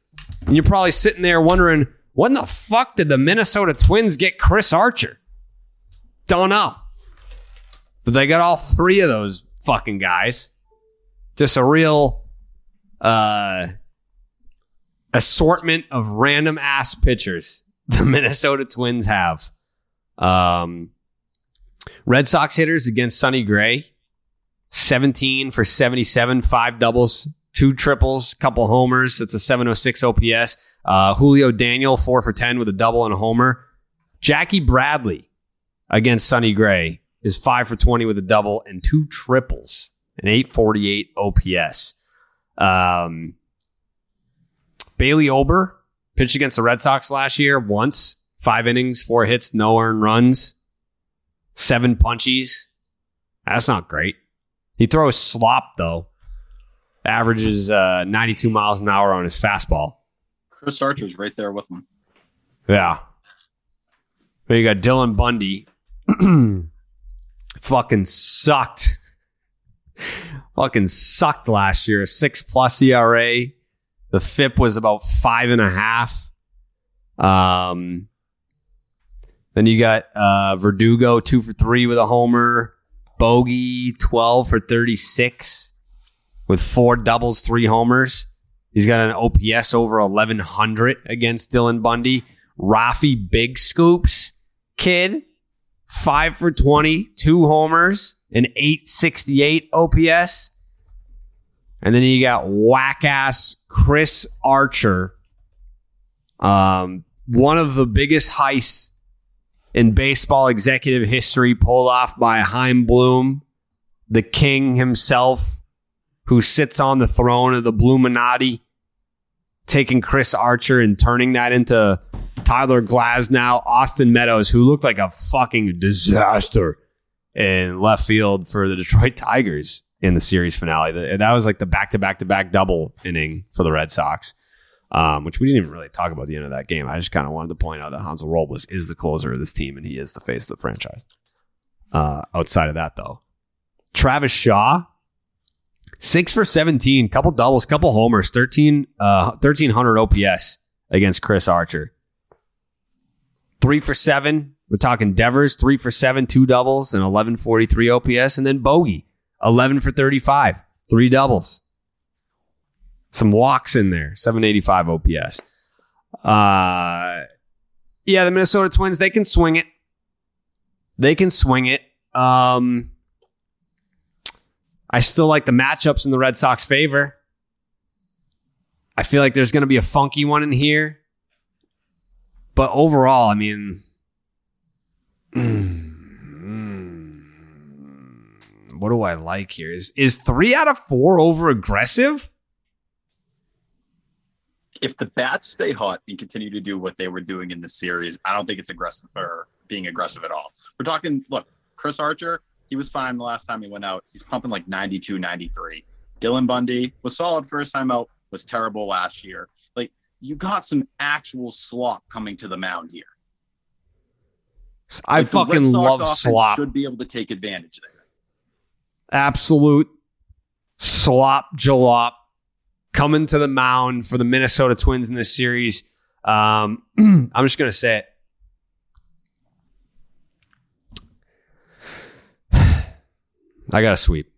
And you're probably sitting there wondering, when the fuck did the Minnesota Twins get Chris Archer? Don't know. But they got all three of those fucking guys. Just a real uh assortment of random ass pitchers the Minnesota Twins have. Um Red Sox hitters against Sonny Gray. 17 for 77, five doubles, two triples, couple homers. That's a 706 OPS. Uh, Julio Daniel, four for 10 with a double and a homer. Jackie Bradley against Sonny Gray is five for 20 with a double and two triples, an 848 OPS. Um, Bailey Ober pitched against the Red Sox last year once, five innings, four hits, no earned runs, seven punchies. That's not great. He throws slop though. Averages uh, 92 miles an hour on his fastball. Chris Archer's right there with him. Yeah. Then you got Dylan Bundy. Fucking sucked. Fucking sucked last year. Six plus ERA. The FIP was about five and a half. Um, then you got uh, Verdugo, two for three with a homer. Bogey, 12 for 36 with four doubles, three homers. He's got an OPS over 1100 against Dylan Bundy. Rafi Big Scoops, kid, five for 20, two homers, an 868 OPS. And then you got whack ass Chris Archer, um, one of the biggest heists in baseball executive history, pulled off by Chaim Bloom, the king himself, who sits on the throne of the Bluminati, taking Chris Archer and turning that into Tyler Glasnow, Austin Meadows, who looked like a fucking disaster in left field for the Detroit Tigers in the series finale. That was like the back to back to back double inning for the Red Sox, um, which we didn't even really talk about the end of that game. I just kind of wanted to point out that Hansel Robles is the closer of this team and he is the face of the franchise. Uh, outside of that, though, Travis Shaw, six for 17, couple doubles, couple homers, 13, uh, 1300 OPS against Chris Archer. Three for seven. We're talking Devers, three for seven, two doubles, and 1143 OPS. And then Bogey, 11 for 35, three doubles. Some walks in there, 785 OPS. Uh, yeah, the Minnesota Twins, they can swing it. They can swing it. Um, I still like the matchups in the Red Sox favor. I feel like there's going to be a funky one in here. But overall, I mean, what do I like here? Is is three out of four over aggressive? If the bats stay hot and continue to do what they were doing in the series, I don't think it's aggressive or being aggressive at all. We're talking, look, Chris Archer, he was fine the last time he went out. He's pumping like 92, 93. Dylan Bundy was solid first time out, was terrible last year. Like you got some actual slop coming to the mound here. I Like, fucking love slop. Should be able to take advantage of there. Absolute slop jalop coming to the mound for the Minnesota Twins in this series. Um, I'm just gonna say it. I got a sweep.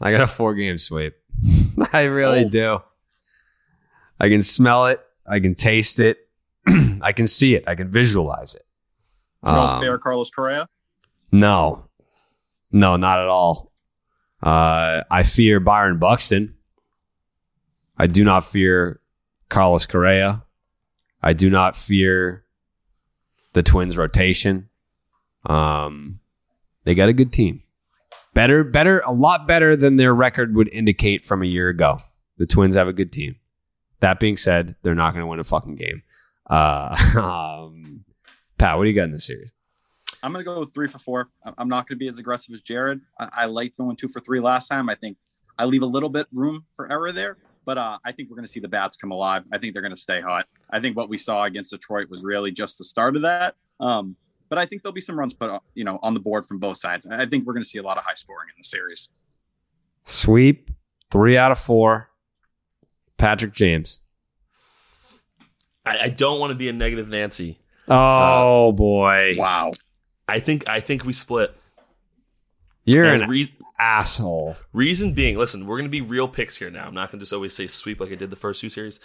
I got a four game sweep. I really Oh. do. I can smell it. I can taste it. I can see it. I can visualize it. Um, fair Carlos Correa. no, no, not at all. Uh, I fear Byron Buxton. I do not fear Carlos Correa. I do not fear the Twins' rotation. Um, they got a good team. Better, better, a lot better than their record would indicate from a year ago. The Twins have a good team. That being said, they're not going to win a fucking game. Uh, um, Pat, what do you got in this series? I'm going to go three for four. I- I'm not going to be as aggressive as Jared. I, I liked going two for three last time. I think I leave a little bit room for error there, but uh, I think we're going to see the bats come alive. I think they're going to stay hot. I think what we saw against Detroit was really just the start of that. Um, but I think there'll be some runs put, uh, you know, on the board from both sides. I think we're going to see a lot of high scoring in the series. Sweep, three out of four. Patrick James. I, I don't want to be a negative Nancy. Oh boy. Wow. I think I think we split. You're And an re- asshole. Reason being, listen, we're going to be real picks here now. I'm not going to just always say sweep like I did the first two series.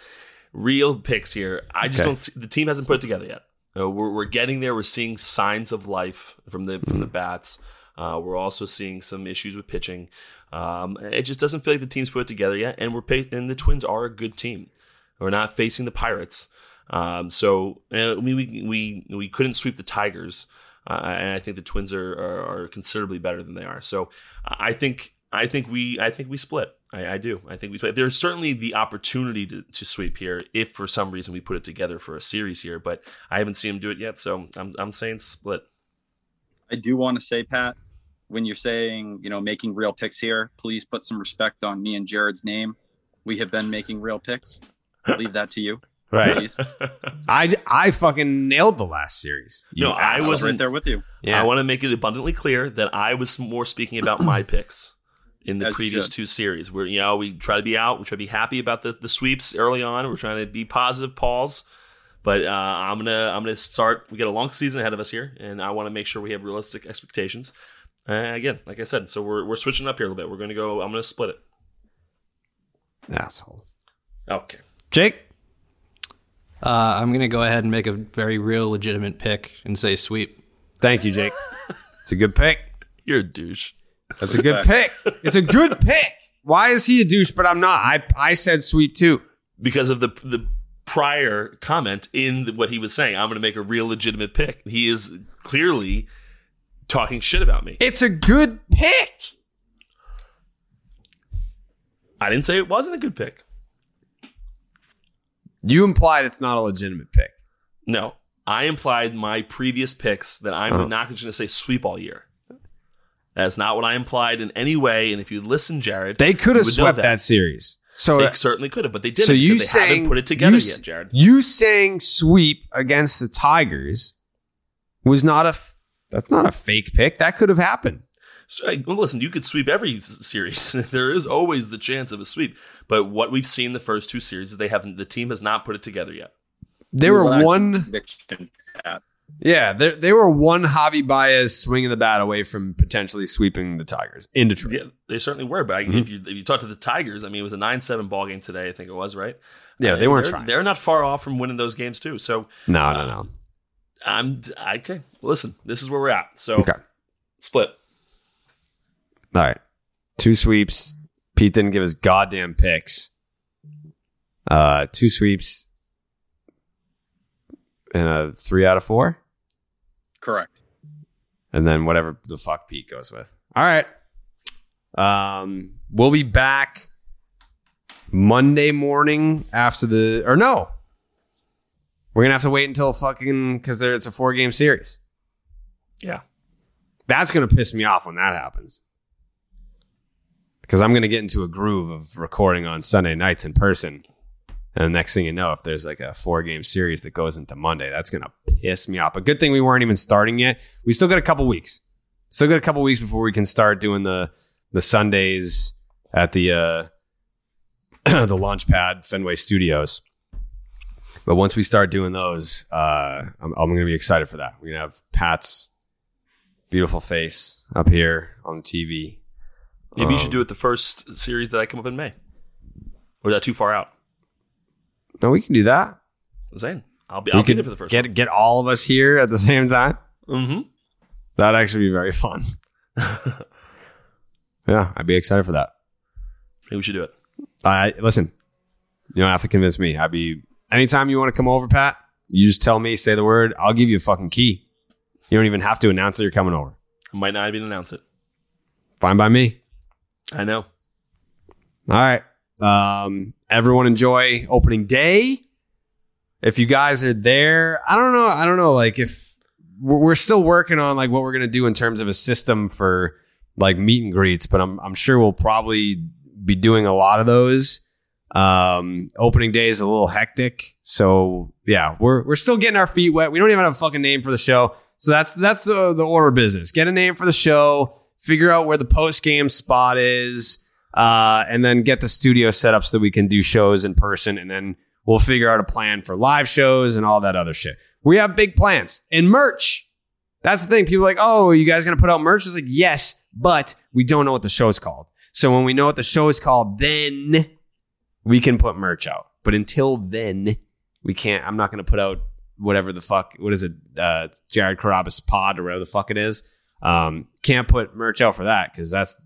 Real picks here. I just Okay. don't see the team hasn't put it together yet. Uh, we're, we're getting there. We're seeing signs of life from the from the bats. Uh, we're also seeing some issues with pitching. Um, it just doesn't feel like the team's put it together yet. And we're pay- and the Twins are a good team. We're not facing the Pirates. Um, so uh, we, we we we couldn't sweep the Tigers, uh, and I think the Twins are, are are considerably better than they are. So I think I think we I think we split. I, I do. I think we split. There's certainly the opportunity to, to sweep here if for some reason we put it together for a series here, but I haven't seen him do it yet. So I'm I'm saying split. I do want to say, Pat, when you're saying, you know, making real picks here, please put some respect on me and Jared's name. We have been making real picks. Leave that to you. Right. I, I fucking nailed the last series. You no, I wasn't right there with you. Yeah. I want to make it abundantly clear that I was more speaking about my picks in the As previous two series. Where you know we try to be out, we try to be happy about the, the sweeps early on. We're trying to be positive, Pauls. But uh, I'm gonna I'm gonna start. We got a long season ahead of us here, and I want to make sure we have realistic expectations. Uh, again, like I said, so we're we're switching up here a little bit. We're gonna go. I'm gonna split it. Asshole. Okay. Jake? Uh, I'm going to go ahead and make a very real, legitimate pick and say sweep. Thank you, Jake. It's a good pick. You're a douche. That's a good pick. It's a good pick. Why is he a douche, but I'm not? I I said sweep too. because of the the prior comment in the, what he was saying. I'm going to make a real legitimate pick. He is clearly talking shit about me. It's a good pick. I didn't say it wasn't a good pick. You implied it's not a legitimate pick. No, I implied my previous picks that I'm Uh-huh. not just going to say sweep all year. That's not what I implied in any way. And if you listen, Jared, They could have swept that. series. So they certainly could have, but they didn't. so you they saying haven't put it together you, yet, Jared. You saying sweep against the Tigers was not a. that's not a fake pick. That could have happened. So, well, listen, you could sweep every series. there is always the chance of a sweep. But what we've seen the first two series is they haven't. The team has not put it together yet. They were Relax. one Conviction, yeah, they they were one Javy Baez swinging the bat away from potentially sweeping the Tigers in Detroit. Yeah, they certainly were. But I Mm-hmm. if you if you talk to the Tigers, I mean, it was a nine seven ball game today. I think it was right. Yeah, Uh, they weren't they're, trying. They're not far off from winning those games too. So No, no, uh, no. I'm okay. Listen, this is where we're at. So Okay. split. All right. Two sweeps. Pete didn't give his goddamn picks. Uh, two sweeps and a three out of four, Correct. and then whatever the fuck Pete goes with. All right. Um, we'll be back Monday morning after the or no. We're gonna have to wait until fucking because there it's a four game series. Yeah. That's gonna piss me off when that happens. Because I'm gonna get into a groove of recording on Sunday nights in person. And the next thing you know, if there's like a four game series that goes into Monday, that's gonna piss me off. But good thing we weren't even starting yet. We still got a couple weeks. Still got a couple weeks before we can start doing the the Sundays at the uh the Launchpad Fenway Studios. But once we start doing those, uh, I'm, I'm going to be excited for that. We're going to have Pat's beautiful face up here on the TV. Maybe you Um, should do it the first series that I come up in May. Or is that too far out? No, we can do that. I'm saying I'll be. I'll be there for the first. get get all of us here at the same time. Mm-hmm. That'd actually be very fun. yeah, I'd be excited for that. Maybe we should do it. I listen. You don't have to convince me. I'd be anytime you want to come over, Pat. You just tell me, say the word. I'll give you a fucking key. You don't even have to announce that you're coming over. I might not even announce it. Fine by me. I know. All right. Um, everyone enjoy opening day. If you guys are there, I don't know. I don't know. Like if we're still working on like what we're gonna do in terms of a system for like meet and greets, but I'm I'm sure we'll probably be doing a lot of those. Um, opening day is a little hectic, so yeah, we're we're still getting our feet wet. We don't even have a fucking name for the show, so that's that's the the order business. Get a name for the show, figure out where the post game spot is, uh, and then get the studio set up so that we can do shows in person, and then we'll figure out a plan for live shows and all that other shit. We have big plans and merch. That's the thing. People are like, oh, you guys gonna put out merch? It's like, yes, but we don't know what the show's called. So when we know what the show is called, then we can put merch out. But until then, we can't. I'm not gonna put out whatever the fuck. What is it? Uh, Jared Carrabis Pod or whatever the fuck it is. Um, can't put merch out for that because that's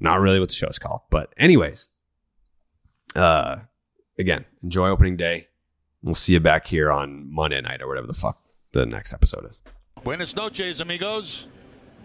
not really what the show is called. But anyways, uh, again, enjoy opening day. We'll see you back here on Monday night or whatever the fuck the next episode is. Buenas noches, amigos.